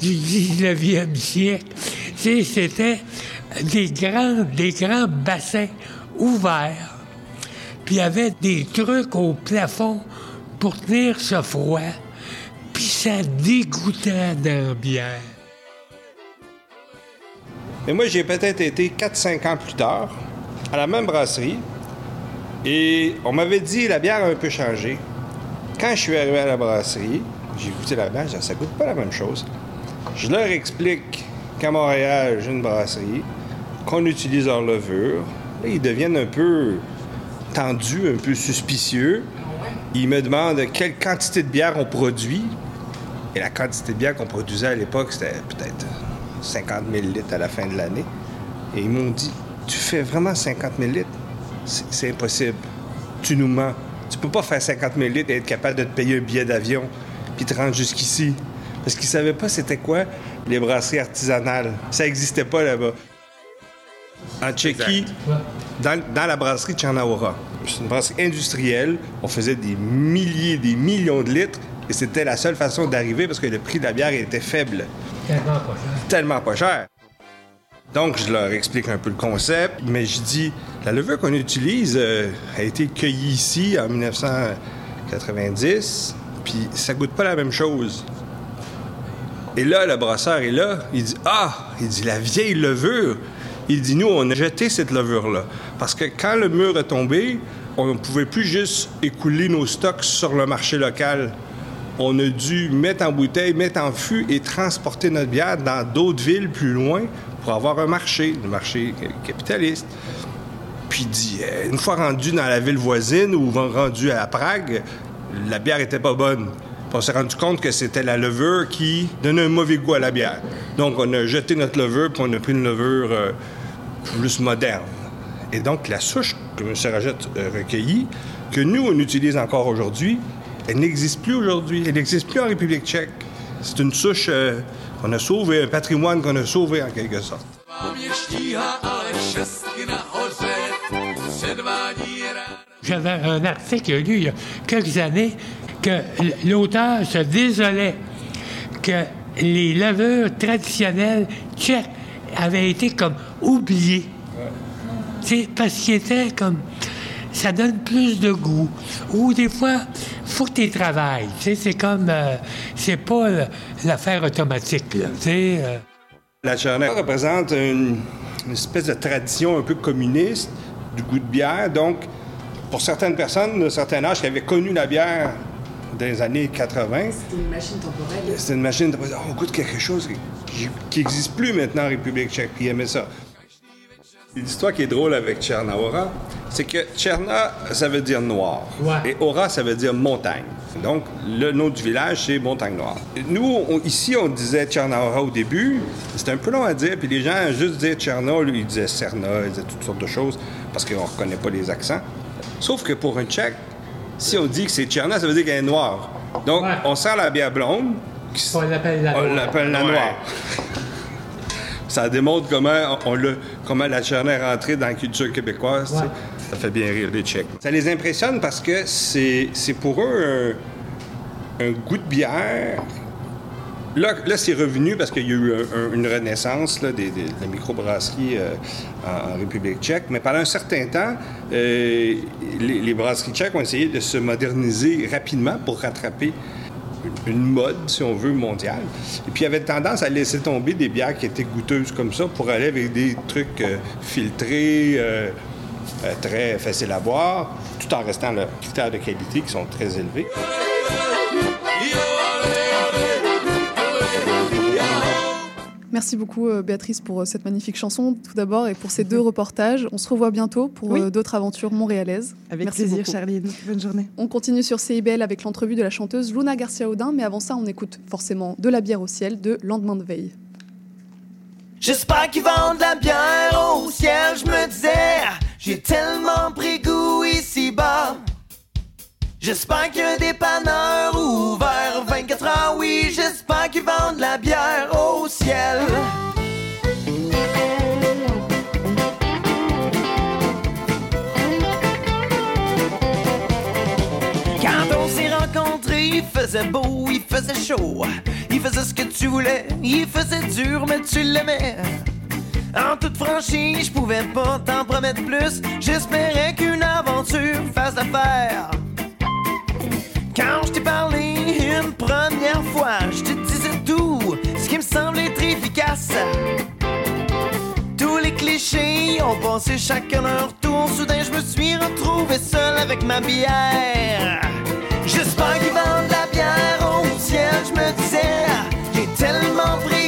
du 19e siècle. C'était des grands, des grands bassins ouverts. Puis il y avait des trucs au plafond pour tenir ce froid. Puis ça dégoûtait la bière. Mais moi, j'ai peut-être été 4-5 ans plus tard, à la même brasserie, et on m'avait dit la bière a un peu changé. Quand je suis arrivé à la brasserie, j'ai goûté la bière, j'ai dit, ça goûte pas la même chose. Je leur explique qu'à Montréal, j'ai une brasserie, qu'on utilise leur levure. Là, ils deviennent un peu tendus, un peu suspicieux. Ils me demandent quelle quantité de bière on produit. Et la quantité de bière qu'on produisait à l'époque, c'était peut-être 50 000 litres à la fin de l'année. Et ils m'ont dit Tu fais vraiment 50 000 litres? C'est impossible. Tu nous mens. Tu peux pas faire 50 000 litres et être capable de te payer un billet d'avion puis te rendre jusqu'ici. Parce qu'ils savaient pas c'était quoi les brasseries artisanales. Ça existait pas là-bas. En Tchéquie, dans, dans la brasserie Tchernaoura, c'est une brasserie industrielle. On faisait des milliers, des millions de litres. Et c'était la seule façon d'arriver parce que le prix de la bière était faible. Tellement pas cher. Tellement pas cher. Donc, je leur explique un peu le concept, mais je dis, la levure qu'on utilise euh, a été cueillie ici en 1990, puis ça goûte pas la même chose. Et là, le brasseur est là, il dit, ah, il dit, la vieille levure. Il dit, nous, on a jeté cette levure-là. Parce que quand le mur est tombé, on ne pouvait plus juste écouler nos stocks sur le marché local. On a dû mettre en bouteille, mettre en fût et transporter notre bière dans d'autres villes plus loin pour avoir un marché, le marché capitaliste. Puis dit, euh, une fois rendu dans la ville voisine ou rendu à Prague, la bière était pas bonne. Puis on s'est rendu compte que c'était la levure qui donnait un mauvais goût à la bière. Donc on a jeté notre levure puis on a pris une levure euh, plus moderne. Et donc la souche que M. Rajette a recueillie, que nous on utilise encore aujourd'hui, elle n'existe plus aujourd'hui. Elle n'existe plus en République tchèque. C'est une souche euh, qu'on a sauvée, un patrimoine qu'on a sauvé en quelque sorte. J'avais un article lu il y a quelques années que l'auteur se désolait que les levures traditionnelles tchèques avaient été comme oubliées. C'est parce qu'ils étaient comme. Ça donne plus de goût. Ou des fois, faut que tu travailles. Tu sais, C'est comme. euh, c'est pas euh, l'affaire automatique. Là, tu sais, euh. La Tchernaie représente une, une espèce de tradition un peu communiste du goût de bière. Donc, pour certaines personnes d'un certain âge qui avaient connu la bière dans les années 80, C'est une machine temporelle. c'était une machine de oh, on goûte quelque chose qui n'existe plus maintenant en République tchèque, puis ils aimaient ça. L'histoire qui est drôle avec Tcherna Ora, c'est que Tcherna, ça veut dire noir. Et Ora, ça veut dire montagne. Donc, le nom du village, c'est Montagne Noire. Nous, on- ici, on disait Tcherna Ora au début. C'était un peu long à dire. Puis les gens, juste dire Tcherna, lui, ils disaient Cerna, ils disaient toutes sortes de choses parce qu'on ne reconnaît pas les accents. Sauf que pour un Tchèque, si on dit que c'est Tcherna, ça veut dire qu'elle est noire. Donc, on sent la bière blonde. On l'appelle la On noire. l'appelle la Ouais. noire. Ça démontre comment, on l'a- comment la Tcherna est rentrée dans la culture québécoise. Ouais. Ça fait bien rire les Tchèques. Ça les impressionne parce que c'est c'est pour eux un, un goût de bière. Là, là c'est revenu parce qu'il y a eu un- un- une renaissance là, des, des- de la microbrasserie euh, en, en République tchèque. Mais pendant un certain temps, euh, les, les brasseries tchèques ont essayé de se moderniser rapidement pour rattraper une- mode, si on veut, mondiale. Et puis, il avait tendance à laisser tomber des bières qui étaient goûteuses comme ça pour aller avec des trucs euh, filtrés, euh, euh, très faciles à boire, tout en restant leurs critères de qualité qui sont très élevés. Merci beaucoup euh, Béatrice pour euh, cette magnifique chanson tout d'abord et pour ces deux reportages. On se revoit bientôt pour Oui. euh, d'autres aventures montréalaises. Avec Merci plaisir, beaucoup. Charline. Bonne journée. On continue sur CIBL avec l'entrevue de la chanteuse Luna Garcia-Audin, mais avant ça, on écoute forcément De la bière au ciel de Lendemain de veille. J'espère qu'ils vendent de la bière au ciel, je me disais, j'ai tellement pris goût ici-bas. J'espère qu'il y a un dépanneur ouvert 24 heures, oui, j'espère qu'ils vendent de la bière au ciel. Quand on s'est rencontrés, il faisait beau, il faisait chaud. Il faisait ce que tu voulais, il faisait dur, mais tu l'aimais. En toute franchise, je pouvais pas t'en promettre plus. J'espérais qu'une aventure fasse l'affaire. Quand je t'ai parlé une première fois, je te disais tout ce qui me semblait être efficace. Tous les clichés ont passé chacun leur tour. Soudain, je me suis retrouvé seul avec ma bière. J'espère qu'ils vendent la bière au ciel. Je me disais, j'ai tellement pris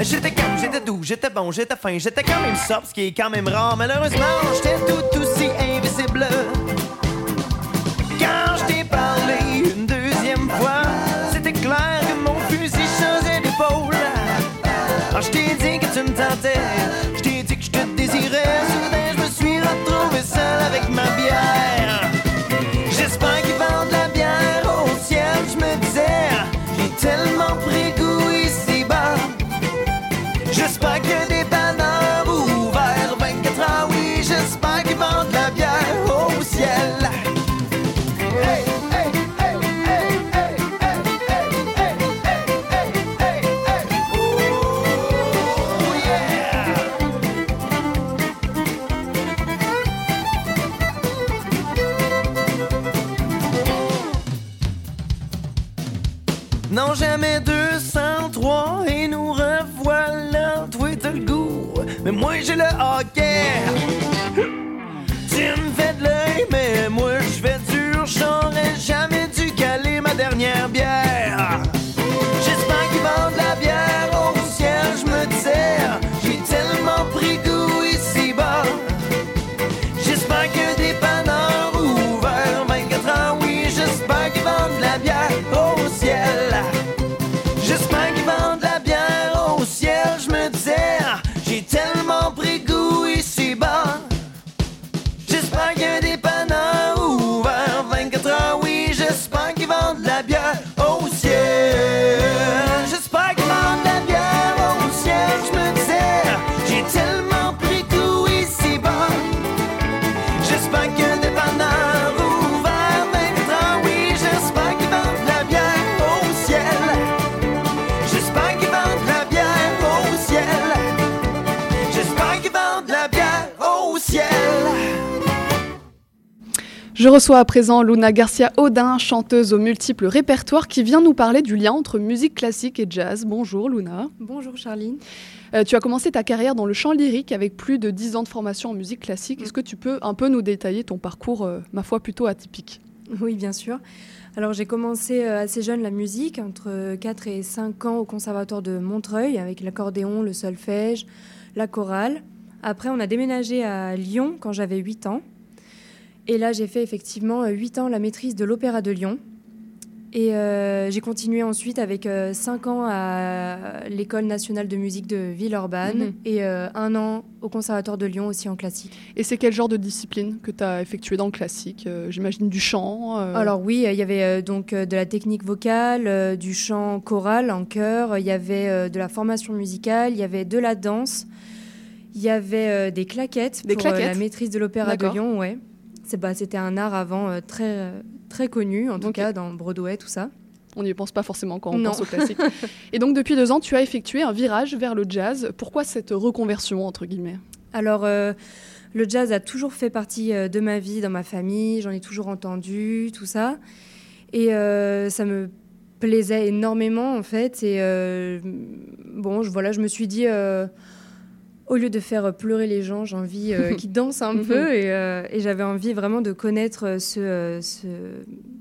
J'étais calme, j'étais doux, j'étais bon, j'étais fin, j'étais quand même soft, ce qui est quand même rare. Malheureusement, j'étais tout aussi invisible. J'ai le hockey. Je reçois à présent Luna Garcia Audin, chanteuse aux multiples répertoires, qui vient nous parler du lien entre musique classique et jazz. Bonjour Luna. Bonjour Charline. Euh, tu as commencé ta carrière dans le chant lyrique avec plus de 10 ans de formation en musique classique. Est-ce que tu peux un peu nous détailler ton parcours, euh, ma foi, plutôt atypique? Oui, bien sûr. Alors j'ai commencé euh, assez jeune la musique, entre 4 et 5 ans au conservatoire de Montreuil, avec l'accordéon, le solfège, la chorale. Après, on a déménagé à Lyon quand j'avais 8 ans. Et là, j'ai fait effectivement 8 ans la maîtrise de l'Opéra de Lyon. Et euh, j'ai continué ensuite avec 5 ans à l'École nationale de musique de Villeurbanne Mhm. et euh, un an au Conservatoire de Lyon aussi en classique. Et c'est quel genre de discipline que tu as effectué dans le classique Euh, J'imagine du chant euh, Alors oui, il y avait euh, donc euh, de la technique vocale, euh, du chant choral en chœur, il y avait euh, de la formation musicale, il y avait de la danse, il y avait euh, des claquettes Des pour euh, claquettes la maîtrise de l'opéra de. Lyon, ouais. Bah, c'était un art avant euh, très euh, très connu en tout cas dans Broadway tout ça. On n'y pense pas forcément quand on Non. pense au classique. et donc depuis deux ans, tu as effectué un virage vers le jazz. Pourquoi cette reconversion, entre guillemets? Alors, euh, le jazz a toujours fait partie de ma vie, dans ma famille. J'en ai toujours entendu, tout ça. Et euh, ça me plaisait énormément, en fait. Et euh, bon, je, voilà, je me suis dit, au lieu de faire pleurer les gens, j'ai envie euh, qu'ils dansent un Mhm. peu. Et, euh, et j'avais envie vraiment de connaître ce, euh, ce-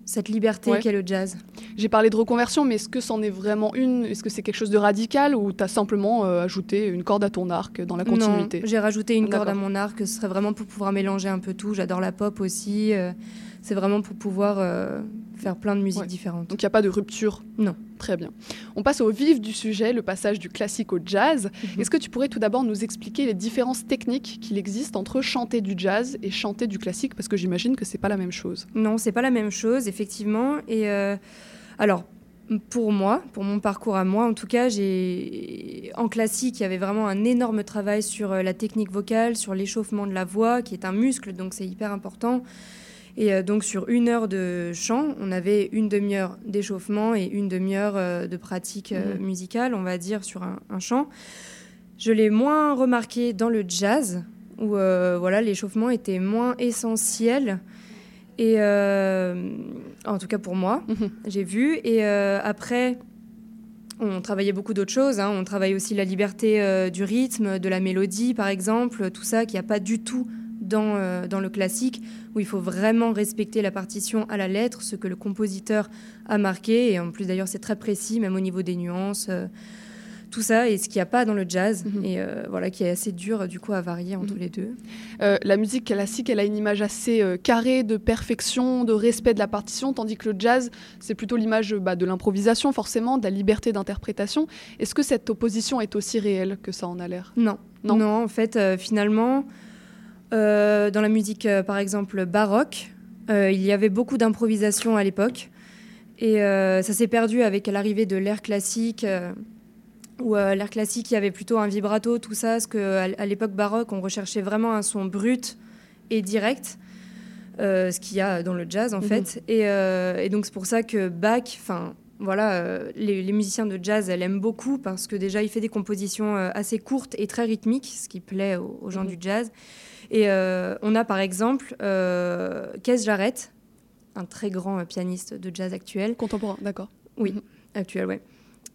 cette liberté Ouais. qu'est le jazz. J'ai parlé de reconversion, mais est-ce que c'en est vraiment une? Est-ce que c'est quelque chose de radical ou tu as simplement euh, ajouté une corde à ton arc dans la continuité? J'ai rajouté une corde à mon arc. Ce serait vraiment pour pouvoir mélanger un peu tout. J'adore la pop aussi. c'est vraiment pour pouvoir faire plein de musiques Ouais. différentes. Donc il n'y a pas de rupture Non. Très bien. On passe au vif du sujet, le passage du classique au jazz. Mhm. Est-ce que tu pourrais tout d'abord nous expliquer les différences techniques qu'il existe entre chanter du jazz et chanter du classique? Parce que j'imagine que c'est pas la même chose. Non, c'est pas la même chose, effectivement. Et euh, alors, pour moi, pour mon parcours à moi, en tout cas, j'ai en classique, il y avait vraiment un énorme travail sur euh, la technique vocale, sur l'échauffement de la voix, qui est un muscle, donc c'est hyper important. Et euh, donc sur une heure de chant, on avait une demi-heure d'échauffement et une demi-heure euh, de pratique euh, Mhm. musicale, on va dire, sur un, un chant. Je l'ai moins remarqué dans le jazz, où euh, voilà, l'échauffement était moins essentiel. Et euh, en tout cas pour moi, j'ai vu. Et euh, après, on travaillait beaucoup d'autres choses. hein. On travaille aussi la liberté du rythme, de la mélodie, par exemple, tout ça qu'il n'y a pas du tout dans, euh, dans le classique, où il faut vraiment respecter la partition à la lettre, ce que le compositeur a marqué. Et en plus, d'ailleurs, c'est très précis, même au niveau des nuances. euh, tout ça et ce qu'il n'y a pas dans le jazz Mhm. et euh, voilà qui est assez dur du coup à varier entre les deux. Euh, la musique classique, elle a une image assez euh, carrée de perfection, de respect de la partition, tandis que le jazz, c'est plutôt l'image bah, de l'improvisation, forcément, de la liberté d'interprétation. Est-ce que cette opposition est aussi réelle que ça en a l'air? Non. Non? en fait, finalement, euh, dans la musique, euh, par exemple, baroque, euh, il y avait beaucoup d'improvisation à l'époque. Et ça s'est perdu avec l'arrivée de l'ère classique, où l'ère classique, il y avait plutôt un vibrato, tout ça, parce qu'à l'époque baroque, on recherchait vraiment un son brut et direct. ce qu'il y a dans le jazz en Mhm. fait et, et donc c'est pour ça que Bach enfin voilà les, les musiciens de jazz elle aime beaucoup parce que déjà il fait des compositions assez courtes et très rythmiques ce qui plaît aux, aux gens Mhm. du jazz et euh, on a par exemple euh, Keith Jarrett un très grand euh, pianiste de jazz actuel contemporain d'accord oui actuel ouais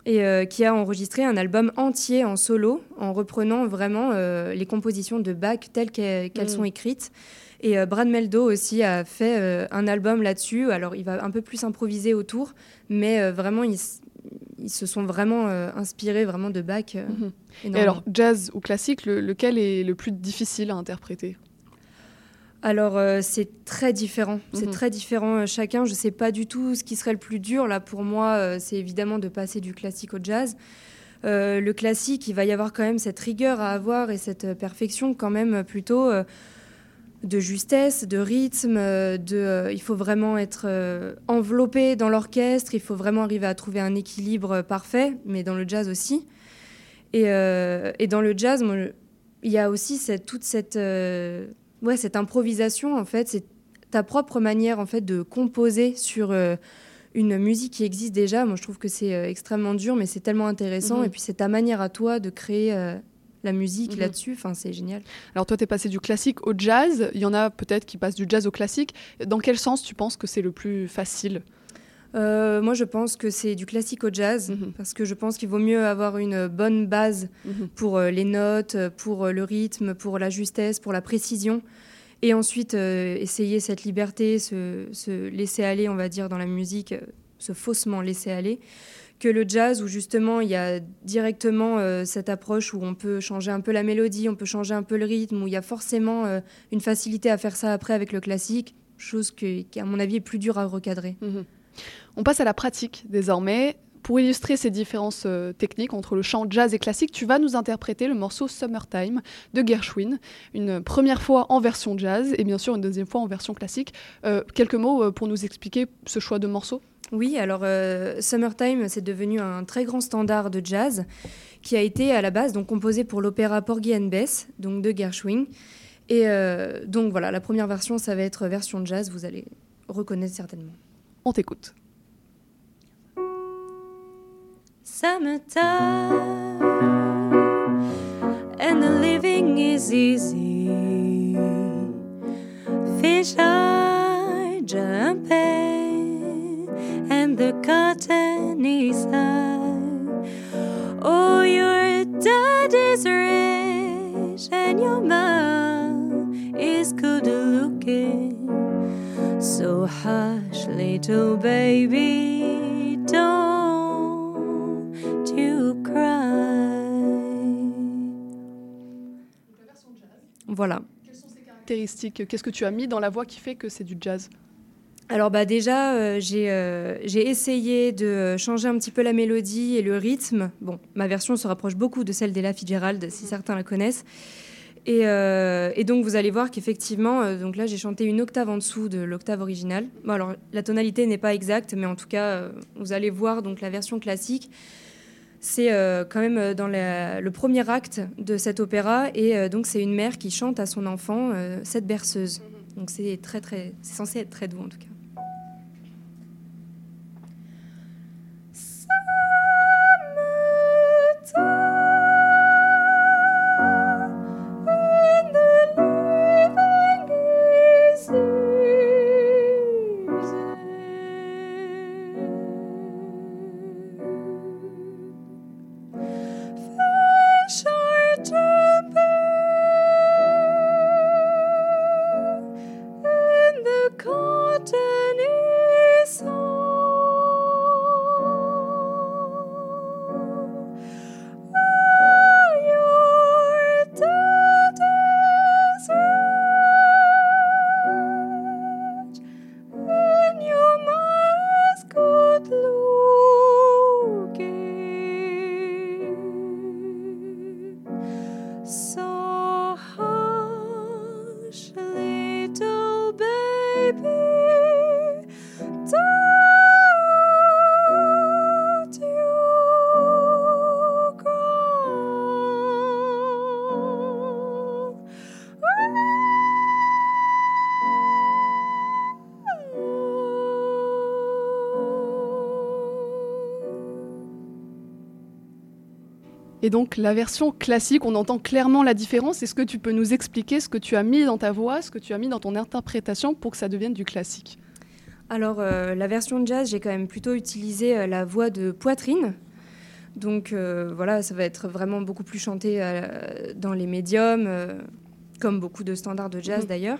et euh, qui a enregistré un album entier en solo en reprenant vraiment euh, les compositions de Bach telles qu'elles qu'elles Mhm. sont écrites. Et euh, Brad Meldo aussi a fait euh, un album là-dessus. Alors il va un peu plus improviser autour, mais euh, vraiment ils, s- ils se sont vraiment euh, inspirés vraiment de Bach. euh, Mhm. Et alors, jazz ou classique, le- lequel est le plus difficile à interpréter? Alors euh, c'est très différent, c'est Mhm. très différent euh, chacun. Je sais pas du tout ce qui serait le plus dur là pour moi. c'est évidemment de passer du classique au jazz. Le classique, il va y avoir quand même cette rigueur à avoir et cette perfection quand même plutôt de justesse, de rythme. euh, de, euh, il faut vraiment être euh, enveloppé dans l'orchestre. Il faut vraiment arriver à trouver un équilibre parfait, mais dans le jazz aussi. Et, euh, et dans le jazz, moi, il y a aussi cette, toute cette, ouais, cette improvisation, en fait. C'est ta propre manière, en fait, de composer sur une musique qui existe déjà. Moi, je trouve que c'est extrêmement dur, mais c'est tellement intéressant. Mhm. Et puis, c'est ta manière à toi de créer la musique Mhm. là-dessus. Enfin, c'est génial. Alors toi, tu es passé du classique au jazz. Il y en a peut-être qui passent du jazz au classique. Dans quel sens tu penses que c'est le plus facile Euh, moi, je pense que c'est du classique au jazz, parce que je pense qu'il vaut mieux avoir une bonne base Mhm. pour euh, les notes, pour euh, le rythme, pour la justesse, pour la précision. Et ensuite, euh, essayer cette liberté, se, se laisser aller, on va dire, dans la musique, se faussement laisser aller, que le jazz, où justement, il y a directement euh, cette approche où on peut changer un peu la mélodie, on peut changer un peu le rythme, où il y a forcément euh, une facilité à faire ça après avec le classique, chose que- qui, à mon avis, est plus dure à recadrer. Mhm. On passe à la pratique désormais. Pour illustrer ces différences euh, techniques entre le chant jazz et classique, tu vas nous interpréter le morceau Summertime de Gershwin, une première fois en version jazz et bien sûr une deuxième fois en version classique. Quelques mots pour nous expliquer ce choix de morceau? Oui, alors euh, Summertime, c'est devenu un très grand standard de jazz qui a été à la base donc composé pour l'opéra Porgy and Bess, donc de Gershwin. Et euh, donc voilà, la première version, ça va être version jazz, vous allez reconnaître certainement. On t'écoute. summertime and the living is easy. Fish are jumping the cotton is high. Oh, your dad is rich and your mom is good looking. So hush, little baby, don't you cry. Voilà. Caractéristiques, qu'est-ce que tu as mis dans la voix qui fait que c'est du jazz? Alors bah déjà, euh, j'ai euh, j'ai essayé de changer un petit peu la mélodie et le rythme. Bon, ma version se rapproche beaucoup de celle d'Ella Fitzgerald, si certains la connaissent. Et, euh, et donc vous allez voir qu'effectivement, donc là j'ai chanté une octave en dessous de l'octave originale. Bon alors la tonalité n'est pas exacte, mais en tout cas vous allez voir donc la version classique. C'est quand même dans la- le premier acte de cet opéra et donc c'est une mère qui chante à son enfant cette berceuse. Donc c'est très très, c'est censé être très doux en tout cas. Et donc la version classique, on entend clairement la différence. Est-ce que tu peux nous expliquer ce que tu as mis dans ta voix, ce que tu as mis dans ton interprétation pour que ça devienne du classique? Alors, euh, la version jazz, j'ai quand même plutôt utilisé euh, la voix de poitrine. Donc euh, voilà, ça va être vraiment beaucoup plus chanté euh, dans les médiums, comme beaucoup de standards de jazz Mhm. d'ailleurs.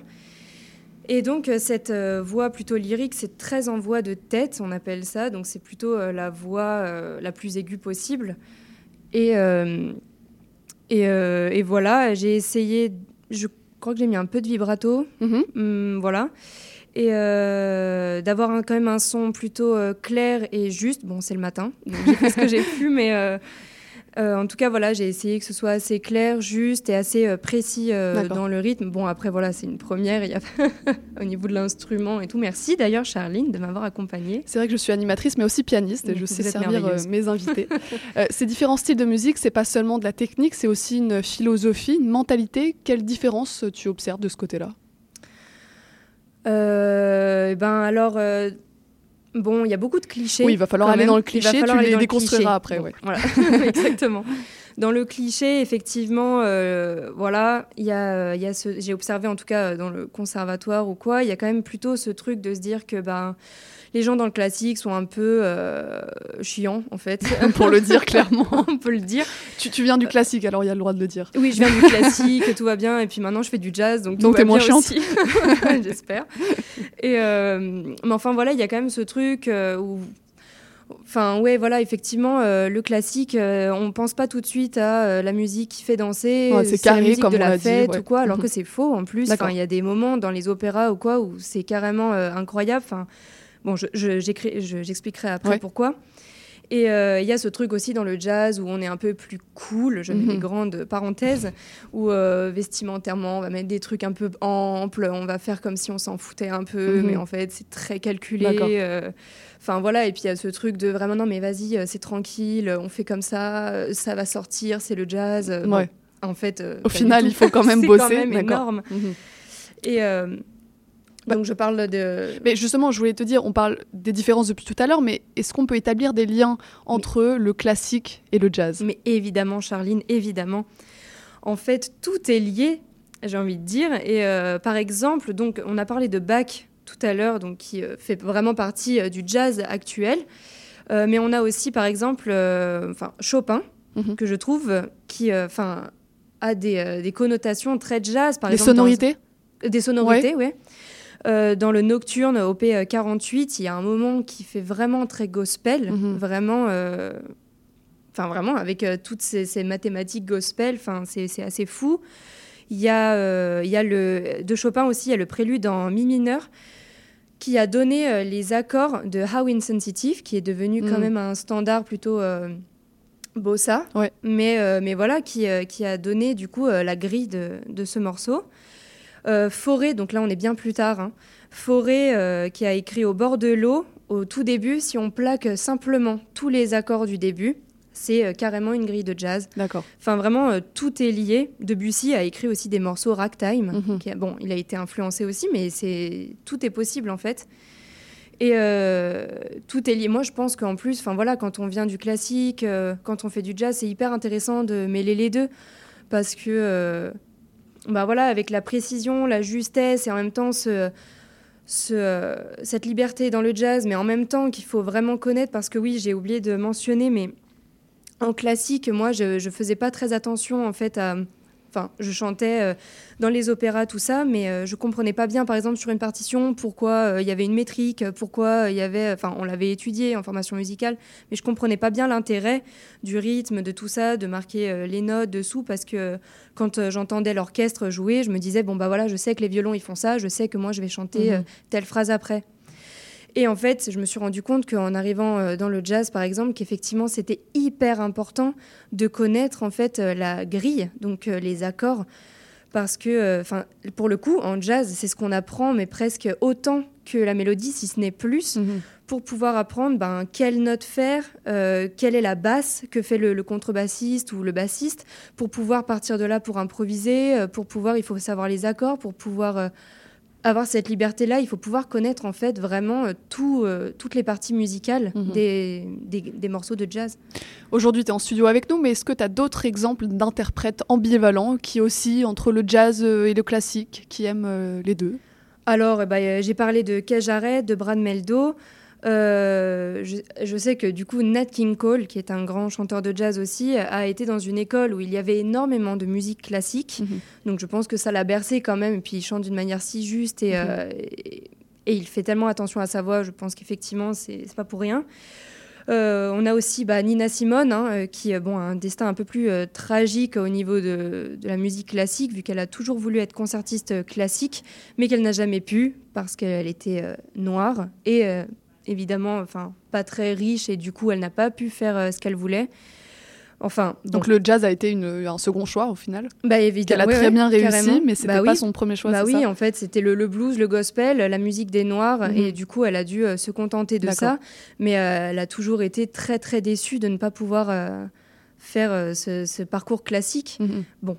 Et donc cette euh, voix plutôt lyrique, c'est très en voix de tête, on appelle ça. Donc c'est plutôt euh, la voix euh, la plus aiguë possible. Et, euh, et, euh, et voilà, j'ai essayé, je crois que j'ai mis un peu de vibrato, Hum, voilà. Et euh, d'avoir quand même un son plutôt euh, clair et juste. Bon, c'est le matin, donc j'ai fait ce que j'ai pu, mais euh, euh, en tout cas, voilà, j'ai essayé que ce soit assez clair, juste et assez euh, précis euh, dans le rythme. Bon, après, voilà, c'est une première y a au niveau de l'instrument et tout. Merci d'ailleurs, Charline, de m'avoir accompagnée. C'est vrai que je suis animatrice, mais aussi pianiste, et je Vous sais servir euh, mes invités. Ces différents styles de musique, c'est pas seulement de la technique, c'est aussi une philosophie, une mentalité. Quelle différence tu observes de ce côté-là? Euh, ben alors, euh, bon, il y a beaucoup de clichés. Oui, il va falloir aller même. dans le cliché, tu les le déconstruiras après, ouais. Voilà, exactement. Dans le cliché, effectivement, euh, voilà, il y a, il y a ce, j'ai observé en tout cas dans le conservatoire ou quoi, il y a quand même plutôt ce truc de se dire que ben les gens dans le classique sont un peu euh, chiants en fait. Pour le dire clairement. On peut le dire. Tu, tu viens du classique, alors il y a le droit de le dire. Oui, je viens du classique, tout va bien, et puis maintenant je fais du jazz, donc tout Donc va t'es moins bien chiante. aussi. J'espère. Et euh, mais enfin voilà, il y a quand même ce truc euh, où, enfin ouais, voilà, effectivement, euh, le classique, euh, on pense pas tout de suite à euh, la musique qui fait danser, Ouais, c'est la carré, musique comme de on la l'a dit, fête ouais. ou quoi, alors que c'est faux en plus. Il y a des moments dans les opéras ou quoi où c'est carrément incroyable. Enfin, bon, je- je- je- j'expliquerai après Ouais. pourquoi. Et euh, il y a ce truc aussi dans le jazz où on est un peu plus cool, je mets Mhm. des grandes parenthèses, où euh, vestimentairement on va mettre des trucs un peu amples, on va faire comme si on s'en foutait un peu, Mhm. mais en fait c'est très calculé. Euh, Enfin voilà, et puis il y a ce truc de vraiment non mais vas-y, euh, c'est tranquille, on fait comme ça, euh, ça va sortir, c'est le jazz. euh, bon, en fait, euh, Au final, il faut quand même C'est bosser, d'accord. énorme. Mhm. Et euh, donc je parle de. Mais justement, je voulais te dire, on parle des différences depuis tout à l'heure, mais est-ce qu'on peut établir des liens entre le classique et le jazz? Mais évidemment, Charline, évidemment. En fait, tout est lié, j'ai envie de dire. Et euh, par exemple, donc, on a parlé de Bach tout à l'heure, donc qui euh, fait vraiment partie euh, du jazz actuel. Mais on a aussi, par exemple, enfin, Chopin, Mhm. que je trouve qui, enfin, a des, des connotations très jazz. Par Des exemple, dans- sonorités? Des sonorités, oui. Dans le Nocturne OP 48, il y a un moment qui fait vraiment très gospel, Mhm. vraiment, euh, enfin vraiment avec euh, toutes ces, ces mathématiques gospel, enfin c'est assez fou. Il y a, euh, il y a le de Chopin aussi, il y a le prélude en mi mineur qui a donné euh, les accords de How Insensitive, qui est devenu quand Mhm. même un standard plutôt euh, bossa, Ouais. mais, euh, mais voilà, qui, euh, qui a donné du coup euh, la grille de, de ce morceau. Euh, Forêt, donc là on est bien plus tard, hein. Forêt euh, qui a écrit au bord de l'eau, au tout début, si on plaque simplement tous les accords du début, c'est euh, carrément une grille de jazz. D'accord. Enfin vraiment, euh, tout est lié. Debussy a écrit aussi des morceaux ragtime. Mhm. bon, il a été influencé aussi, mais c'est tout est possible en fait. Et euh, tout est lié. Moi, je pense qu'en plus, enfin voilà, quand on vient du classique, euh, quand on fait du jazz, c'est hyper intéressant de mêler les deux parce que, bah voilà, avec la précision, la justesse et en même temps ce, ce, cette liberté dans le jazz, mais en même temps qu'il faut vraiment connaître parce que oui, j'ai oublié de mentionner, mais en classique, moi, je, je faisais pas très attention en fait à. Enfin, je chantais euh, dans les opéras, tout ça, mais euh, je comprenais pas bien, par exemple, sur une partition, pourquoi euh, il y avait une métrique, pourquoi il y avait. Enfin, on l'avait étudié en formation musicale, mais je comprenais pas bien l'intérêt du rythme, de tout ça, de marquer les notes dessous, parce que quand j'entendais l'orchestre jouer, je me disais, bon, bah voilà, je sais que les violons, ils font ça, je sais que moi, je vais chanter Mhm. telle phrase après. Et en fait, je me suis rendu compte qu'en arrivant euh, dans le jazz, par exemple, qu'effectivement, c'était hyper important de connaître en fait euh, la grille, donc euh, les accords, parce que, enfin, pour le coup, en jazz, c'est ce qu'on apprend, mais presque autant que la mélodie, si ce n'est plus, pour pouvoir apprendre ben, quelle note faire, euh, quelle est la basse que fait le, le contrebassiste ou le bassiste, pour pouvoir partir de là pour improviser, pour pouvoir, il faut savoir les accords, pour pouvoir euh, avoir cette liberté-là, il faut pouvoir connaître en fait vraiment euh, tout, euh, toutes les parties musicales Mhm. des, des- des morceaux de jazz. Aujourd'hui, tu es en studio avec nous, mais est-ce que tu as d'autres exemples d'interprètes ambivalents qui oscillent entre le jazz euh, et le classique, qui aiment euh, les deux? Alors, eh ben, j'ai parlé de Kay Jarrett, de Brad Meldo. Euh, je, je sais que du coup, Nat King Cole, qui est un grand chanteur de jazz aussi, a été dans une école où il y avait énormément de musique classique. Donc, je pense que ça l'a bercé quand même. Et puis, il chante d'une manière si juste et, Mhm. euh, et, et il fait tellement attention à sa voix. Je pense qu'effectivement, c'est pas pour rien. Euh, on a aussi bah, Nina Simone, hein, qui bon, a un destin un peu plus euh, tragique au niveau de, de la musique classique, vu qu'elle a toujours voulu être concertiste classique, mais qu'elle n'a jamais pu parce qu'elle était euh, noire et évidemment, enfin, pas très riche, et du coup, elle n'a pas pu faire euh, ce qu'elle voulait. Enfin. Donc le jazz a été une- un second choix au final Bah évidemment, Qu'elle a ouais, très ouais, bien réussi, carrément. mais c'était Bah pas oui. son premier choix, Bah oui, ça en fait, c'était le, le blues, le gospel, la musique des Noirs, Mhm. et du coup, elle a dû euh, se contenter de ça. Mais euh, elle a toujours été très, très déçue de ne pas pouvoir euh, faire ce, ce parcours classique. Bon.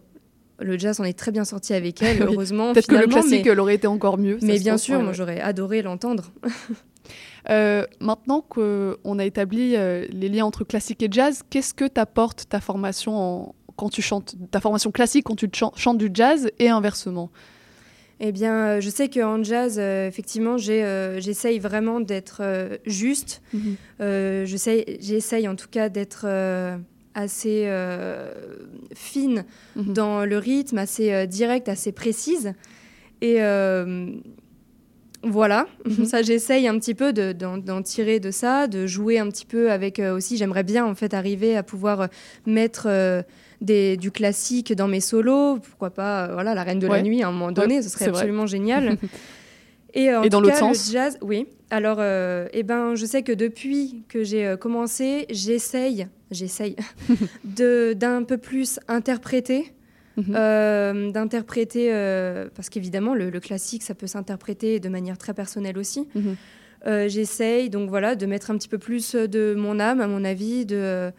Le jazz en est très bien sorti avec elle, Mhm. Oui. heureusement. Peut-être que le classique mais- elle aurait été encore mieux. Mais bien sûr, ouais, moi j'aurais adoré l'entendre. Euh, maintenant qu'on a établi euh, les liens entre classique et jazz, qu'est-ce que t'apporte ta formation en- quand tu chantes, ta formation classique quand tu chan- chantes du jazz et inversement? Eh bien, euh, je sais qu'en jazz, euh, effectivement, j'essaye vraiment d'être juste. Sais- j'essaye en tout cas d'être assez euh, fine Mhm. dans le rythme, assez euh, directe, assez précise. Et euh, voilà, Mhm. ça j'essaye un petit peu de- d'en, tirer de ça, de jouer un petit peu avec euh, aussi. J'aimerais bien en fait arriver à pouvoir euh, mettre euh, des, du classique dans mes solos. Pourquoi pas, euh, voilà, la Reine de Ouais. la Nuit à un moment donné, Ouais, ce serait vrai. absolument génial. Et, en Et dans l'autre le sens jazz, oui. Alors, eh ben, je sais que depuis que j'ai commencé, j'essaye, j'essaye de d'un peu plus interpréter, Mhm. euh, d'interpréter, euh, parce qu'évidemment, le, le classique, ça peut s'interpréter de manière très personnelle aussi. Mhm. Euh, j'essaye donc voilà de mettre un petit peu plus de mon âme, à mon avis, de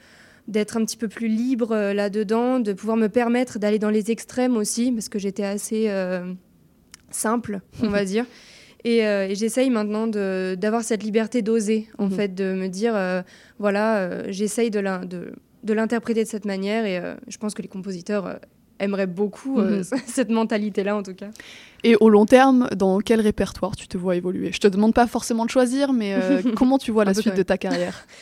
d'être un petit peu plus libre là-dedans, de pouvoir me permettre d'aller dans les extrêmes aussi, parce que j'étais assez simple, on va dire. Et, euh, et j'essaye maintenant d'avoir cette liberté d'oser, en Mhm. fait, de me dire, euh, voilà, euh, j'essaye de l'in- de, de l'interpréter de cette manière, et je pense que les compositeurs aimeraient beaucoup euh, Mhm. cette mentalité-là, en tout cas. Et au long terme, dans quel répertoire tu te vois évoluer? Je te demande pas forcément de choisir, mais euh, comment tu vois la suite de ta carrière?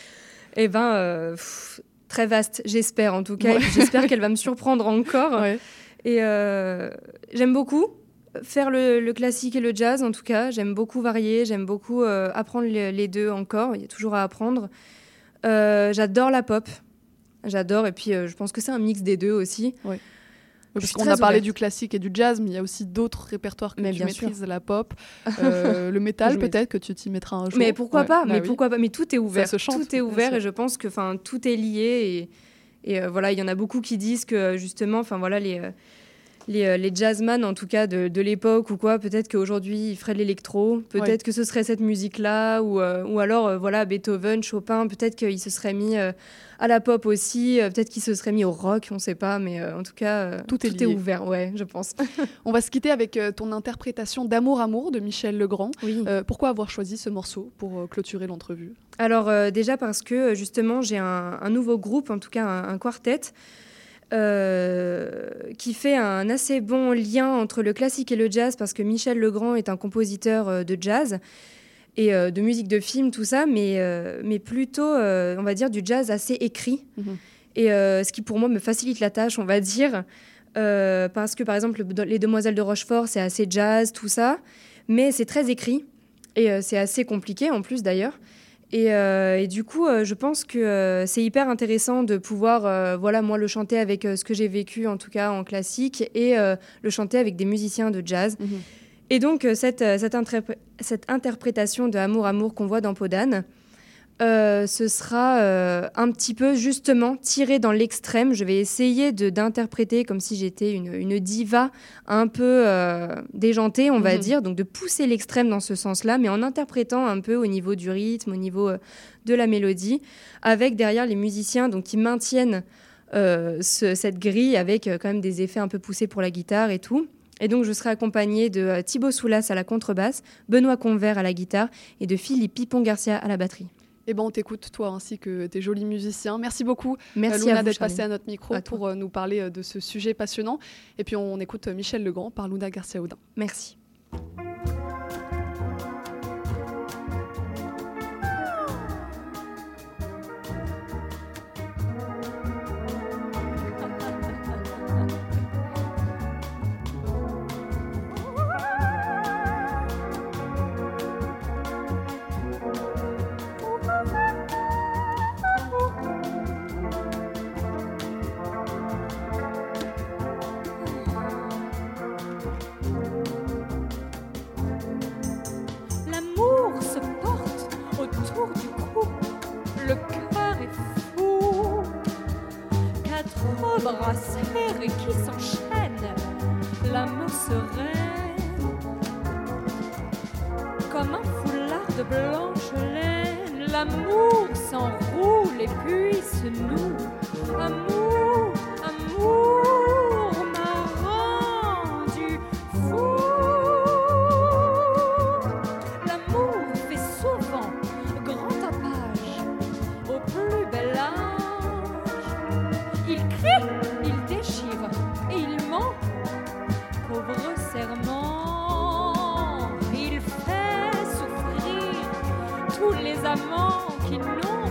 Eh ben, euh, pff, très vaste, j'espère en tout cas. Ouais. J'espère qu'elle va me surprendre encore. Et euh, j'aime beaucoup faire le, le classique et le jazz, en tout cas. J'aime beaucoup varier, j'aime beaucoup euh, apprendre les, les deux encore. Il y a toujours à apprendre. Euh, J'adore la pop. J'adore. Et puis, euh, je pense que c'est un mix des deux aussi. Ouais. Parce qu'on a parlé ouverte. du classique et du jazz, mais il y a aussi d'autres répertoires que Mais tu bien sûr. maîtrises, la pop, euh, le métal peut-être que tu t'y mettras un jour. Mais pourquoi Ouais, pas bah Mais oui. pourquoi pas Mais tout est ouvert. se chante, tout est ouvert et je pense que enfin tout est lié et, et euh, voilà il y en a beaucoup qui disent que justement enfin voilà les euh, les, euh, les jazzman en tout cas de, de l'époque ou quoi peut-être qu'aujourd'hui ils feraient de l'électro. Peut-être Ouais. que ce serait cette musique là ou euh, ou alors euh, voilà Beethoven Chopin. Peut-être qu'il se serait mis euh, à la pop aussi. Peut-être qu'il se serait mis au rock on sait pas mais en tout cas Tout est ouvert ouais je pense. On va se quitter avec ton interprétation d'Amour Amour de Michel Legrand. Pourquoi avoir choisi ce morceau pour clôturer l'entrevue? Alors déjà parce que justement j'ai un, un nouveau groupe, en tout cas un, un quartet, euh, qui fait un assez bon lien entre le classique et le jazz parce que Michel Legrand est un compositeur euh, de jazz et euh, de musique de film, tout ça, mais, euh, mais plutôt, on va dire, du jazz assez écrit. Et euh, ce qui pour moi me facilite la tâche, on va dire, parce que par exemple, le- Les Demoiselles de Rochefort, c'est assez jazz, tout ça, mais c'est très écrit et c'est assez compliqué en plus d'ailleurs. Et, euh, et du coup, euh, je pense que euh, c'est hyper intéressant de pouvoir, voilà, moi le chanter avec ce que j'ai vécu en tout cas en classique et le chanter avec des musiciens de jazz. Et donc cette, cette, cette interprétation de Amour Amour qu'on voit dans Podane, euh, ce sera euh, un petit peu justement tiré dans l'extrême. Je vais essayer d'interpréter comme si j'étais une, une diva un peu euh, déjantée, on va Mhm. dire, donc de pousser l'extrême dans ce sens-là, mais en interprétant un peu au niveau du rythme, au niveau de la mélodie, avec derrière les musiciens donc qui maintiennent ce- cette grille avec quand même des effets un peu poussés pour la guitare et tout. Et donc, je serai accompagnée de Thibaut Soulas à la contrebasse, Benoît Convert à la guitare et de Philippe Pipon Garcia à la batterie. Eh ben, on t'écoute, toi ainsi que tes jolis musiciens. Merci beaucoup, Merci euh, Luna, à vous, d'être passée à notre micro À pour euh, nous parler euh, de ce sujet passionnant. Et puis, on écoute Michel Legrand par Luna Garcia-Audin. Merci. Serrés qui s'enchaînent, l'âme sereine. Comme un foulard de blanche laine, l'amour s'enroule et puis se noue. Amour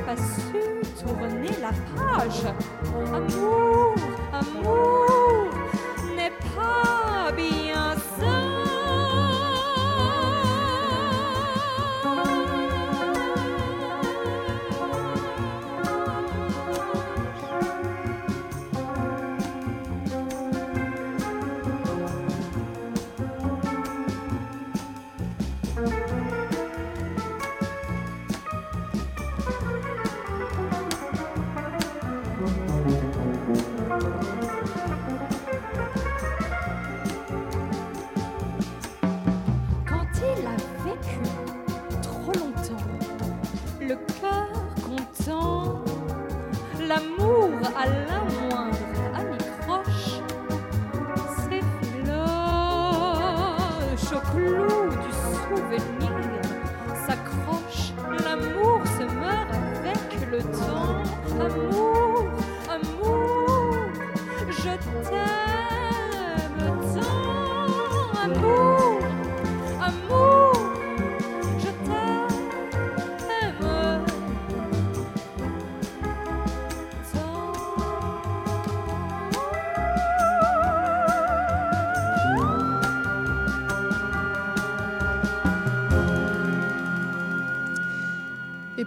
pas su tourner la page. Amour, amour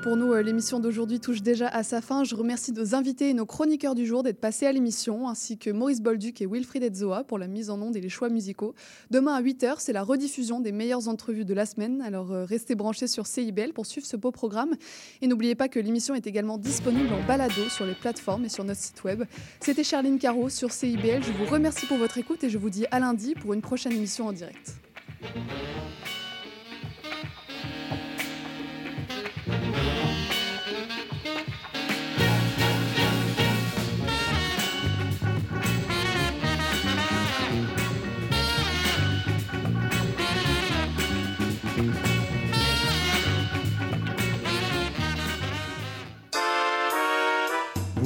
pour nous, euh, l'émission d'aujourd'hui touche déjà à sa fin. Je remercie nos invités et nos chroniqueurs du jour d'être passés à l'émission, ainsi que Maurice Bolduc et Wilfried Etzoa pour la mise en onde et les choix musicaux. Demain à 8h, c'est la rediffusion des meilleures entrevues de la semaine. Alors euh, restez branchés sur CIBL pour suivre ce beau programme. Et n'oubliez pas que l'émission est également disponible en balado sur les plateformes et sur notre site web. C'était Charline Caro sur CIBL. Je vous remercie pour votre écoute et je vous dis à lundi pour une prochaine émission en direct.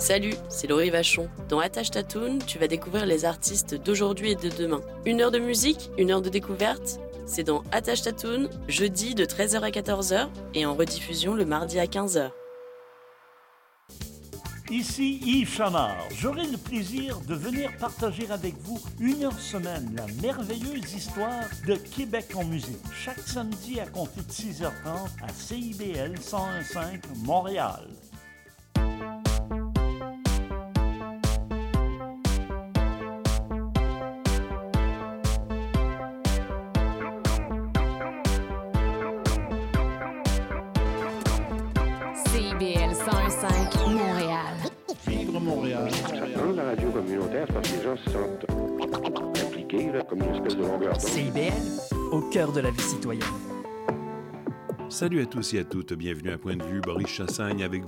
Salut, c'est Laurie Vachon. Dans Attache Tatoon, tu vas découvrir les artistes d'aujourd'hui et de demain. Une heure de musique, une heure de découverte C'est dans Attache Tatoon, jeudi de 13h à 14h et en rediffusion le mardi à 15h. Ici Yves Chamard. J'aurai le plaisir de venir partager avec vous une heure semaine la merveilleuse histoire de Québec en musique. Chaque samedi à compter de 6h30 à CIBL 101.5 Montréal. CIBL 101.5 Montréal. Vivre Montréal. Dans la radio communautaire, parce que les gens se sentent impliqués, là, comme une espèce de longueur d'onde. CIBL, au cœur de la vie citoyenne. Salut à tous et à toutes, bienvenue à Point de vue, Boris Chassagne avec